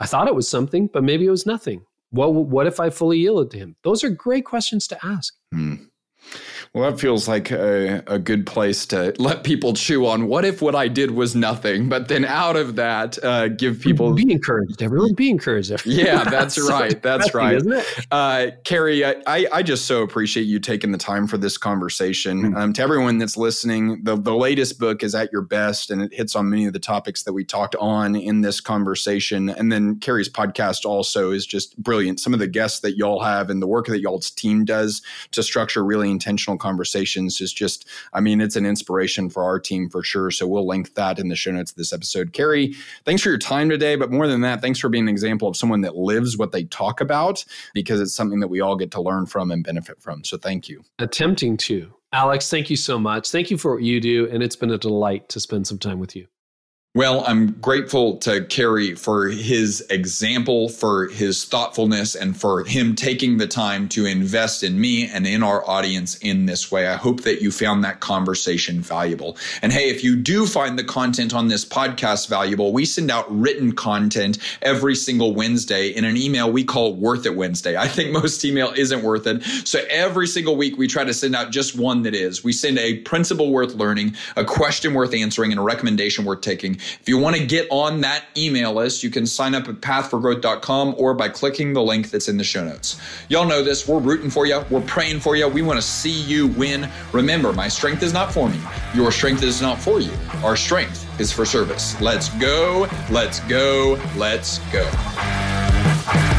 I thought it was something, but maybe it was nothing. What, what if I fully yielded to him? Those are great questions to ask. Hmm. Well, that feels like a, a good place to let people chew on what if what I did was nothing, but then out of that, uh, give people be encouraged. Everyone be encouraged. yeah, that's right. That's right. Isn't it? Uh, Carey, I, I just so appreciate you taking the time for this conversation. Mm-hmm. Um, to everyone that's listening, the, the latest book is At Your Best, and it hits on many of the topics that we talked on in this conversation. And then Carey's podcast also is just brilliant. Some of the guests that y'all have and the work that y'all's team does to structure really intentional conversations is just, I mean, it's an inspiration for our team for sure. So we'll link that in the show notes of this episode. Carey, thanks for your time today. But more than that, thanks for being an example of someone that lives what they talk about because it's something that we all get to learn from and benefit from. So thank you. Attempting to. Alex, thank you so much. Thank you for what you do. And it's been a delight to spend some time with you. Well, I'm grateful to Carey for his example, for his thoughtfulness, and for him taking the time to invest in me and in our audience in this way. I hope that you found that conversation valuable. And hey, if you do find the content on this podcast valuable, we send out written content every single Wednesday in an email we call Worth It Wednesday. I think most email isn't worth it. So every single week, we try to send out just one that is. We send a principle worth learning, a question worth answering, and a recommendation worth taking. If you want to get on that email list, you can sign up at pathforgrowth.com or by clicking the link that's in the show notes. Y'all know this. We're rooting for you. We're praying for you. We want to see you win. Remember, my strength is not for me. Your strength is not for you. Our strength is for service. Let's go. Let's go. Let's go.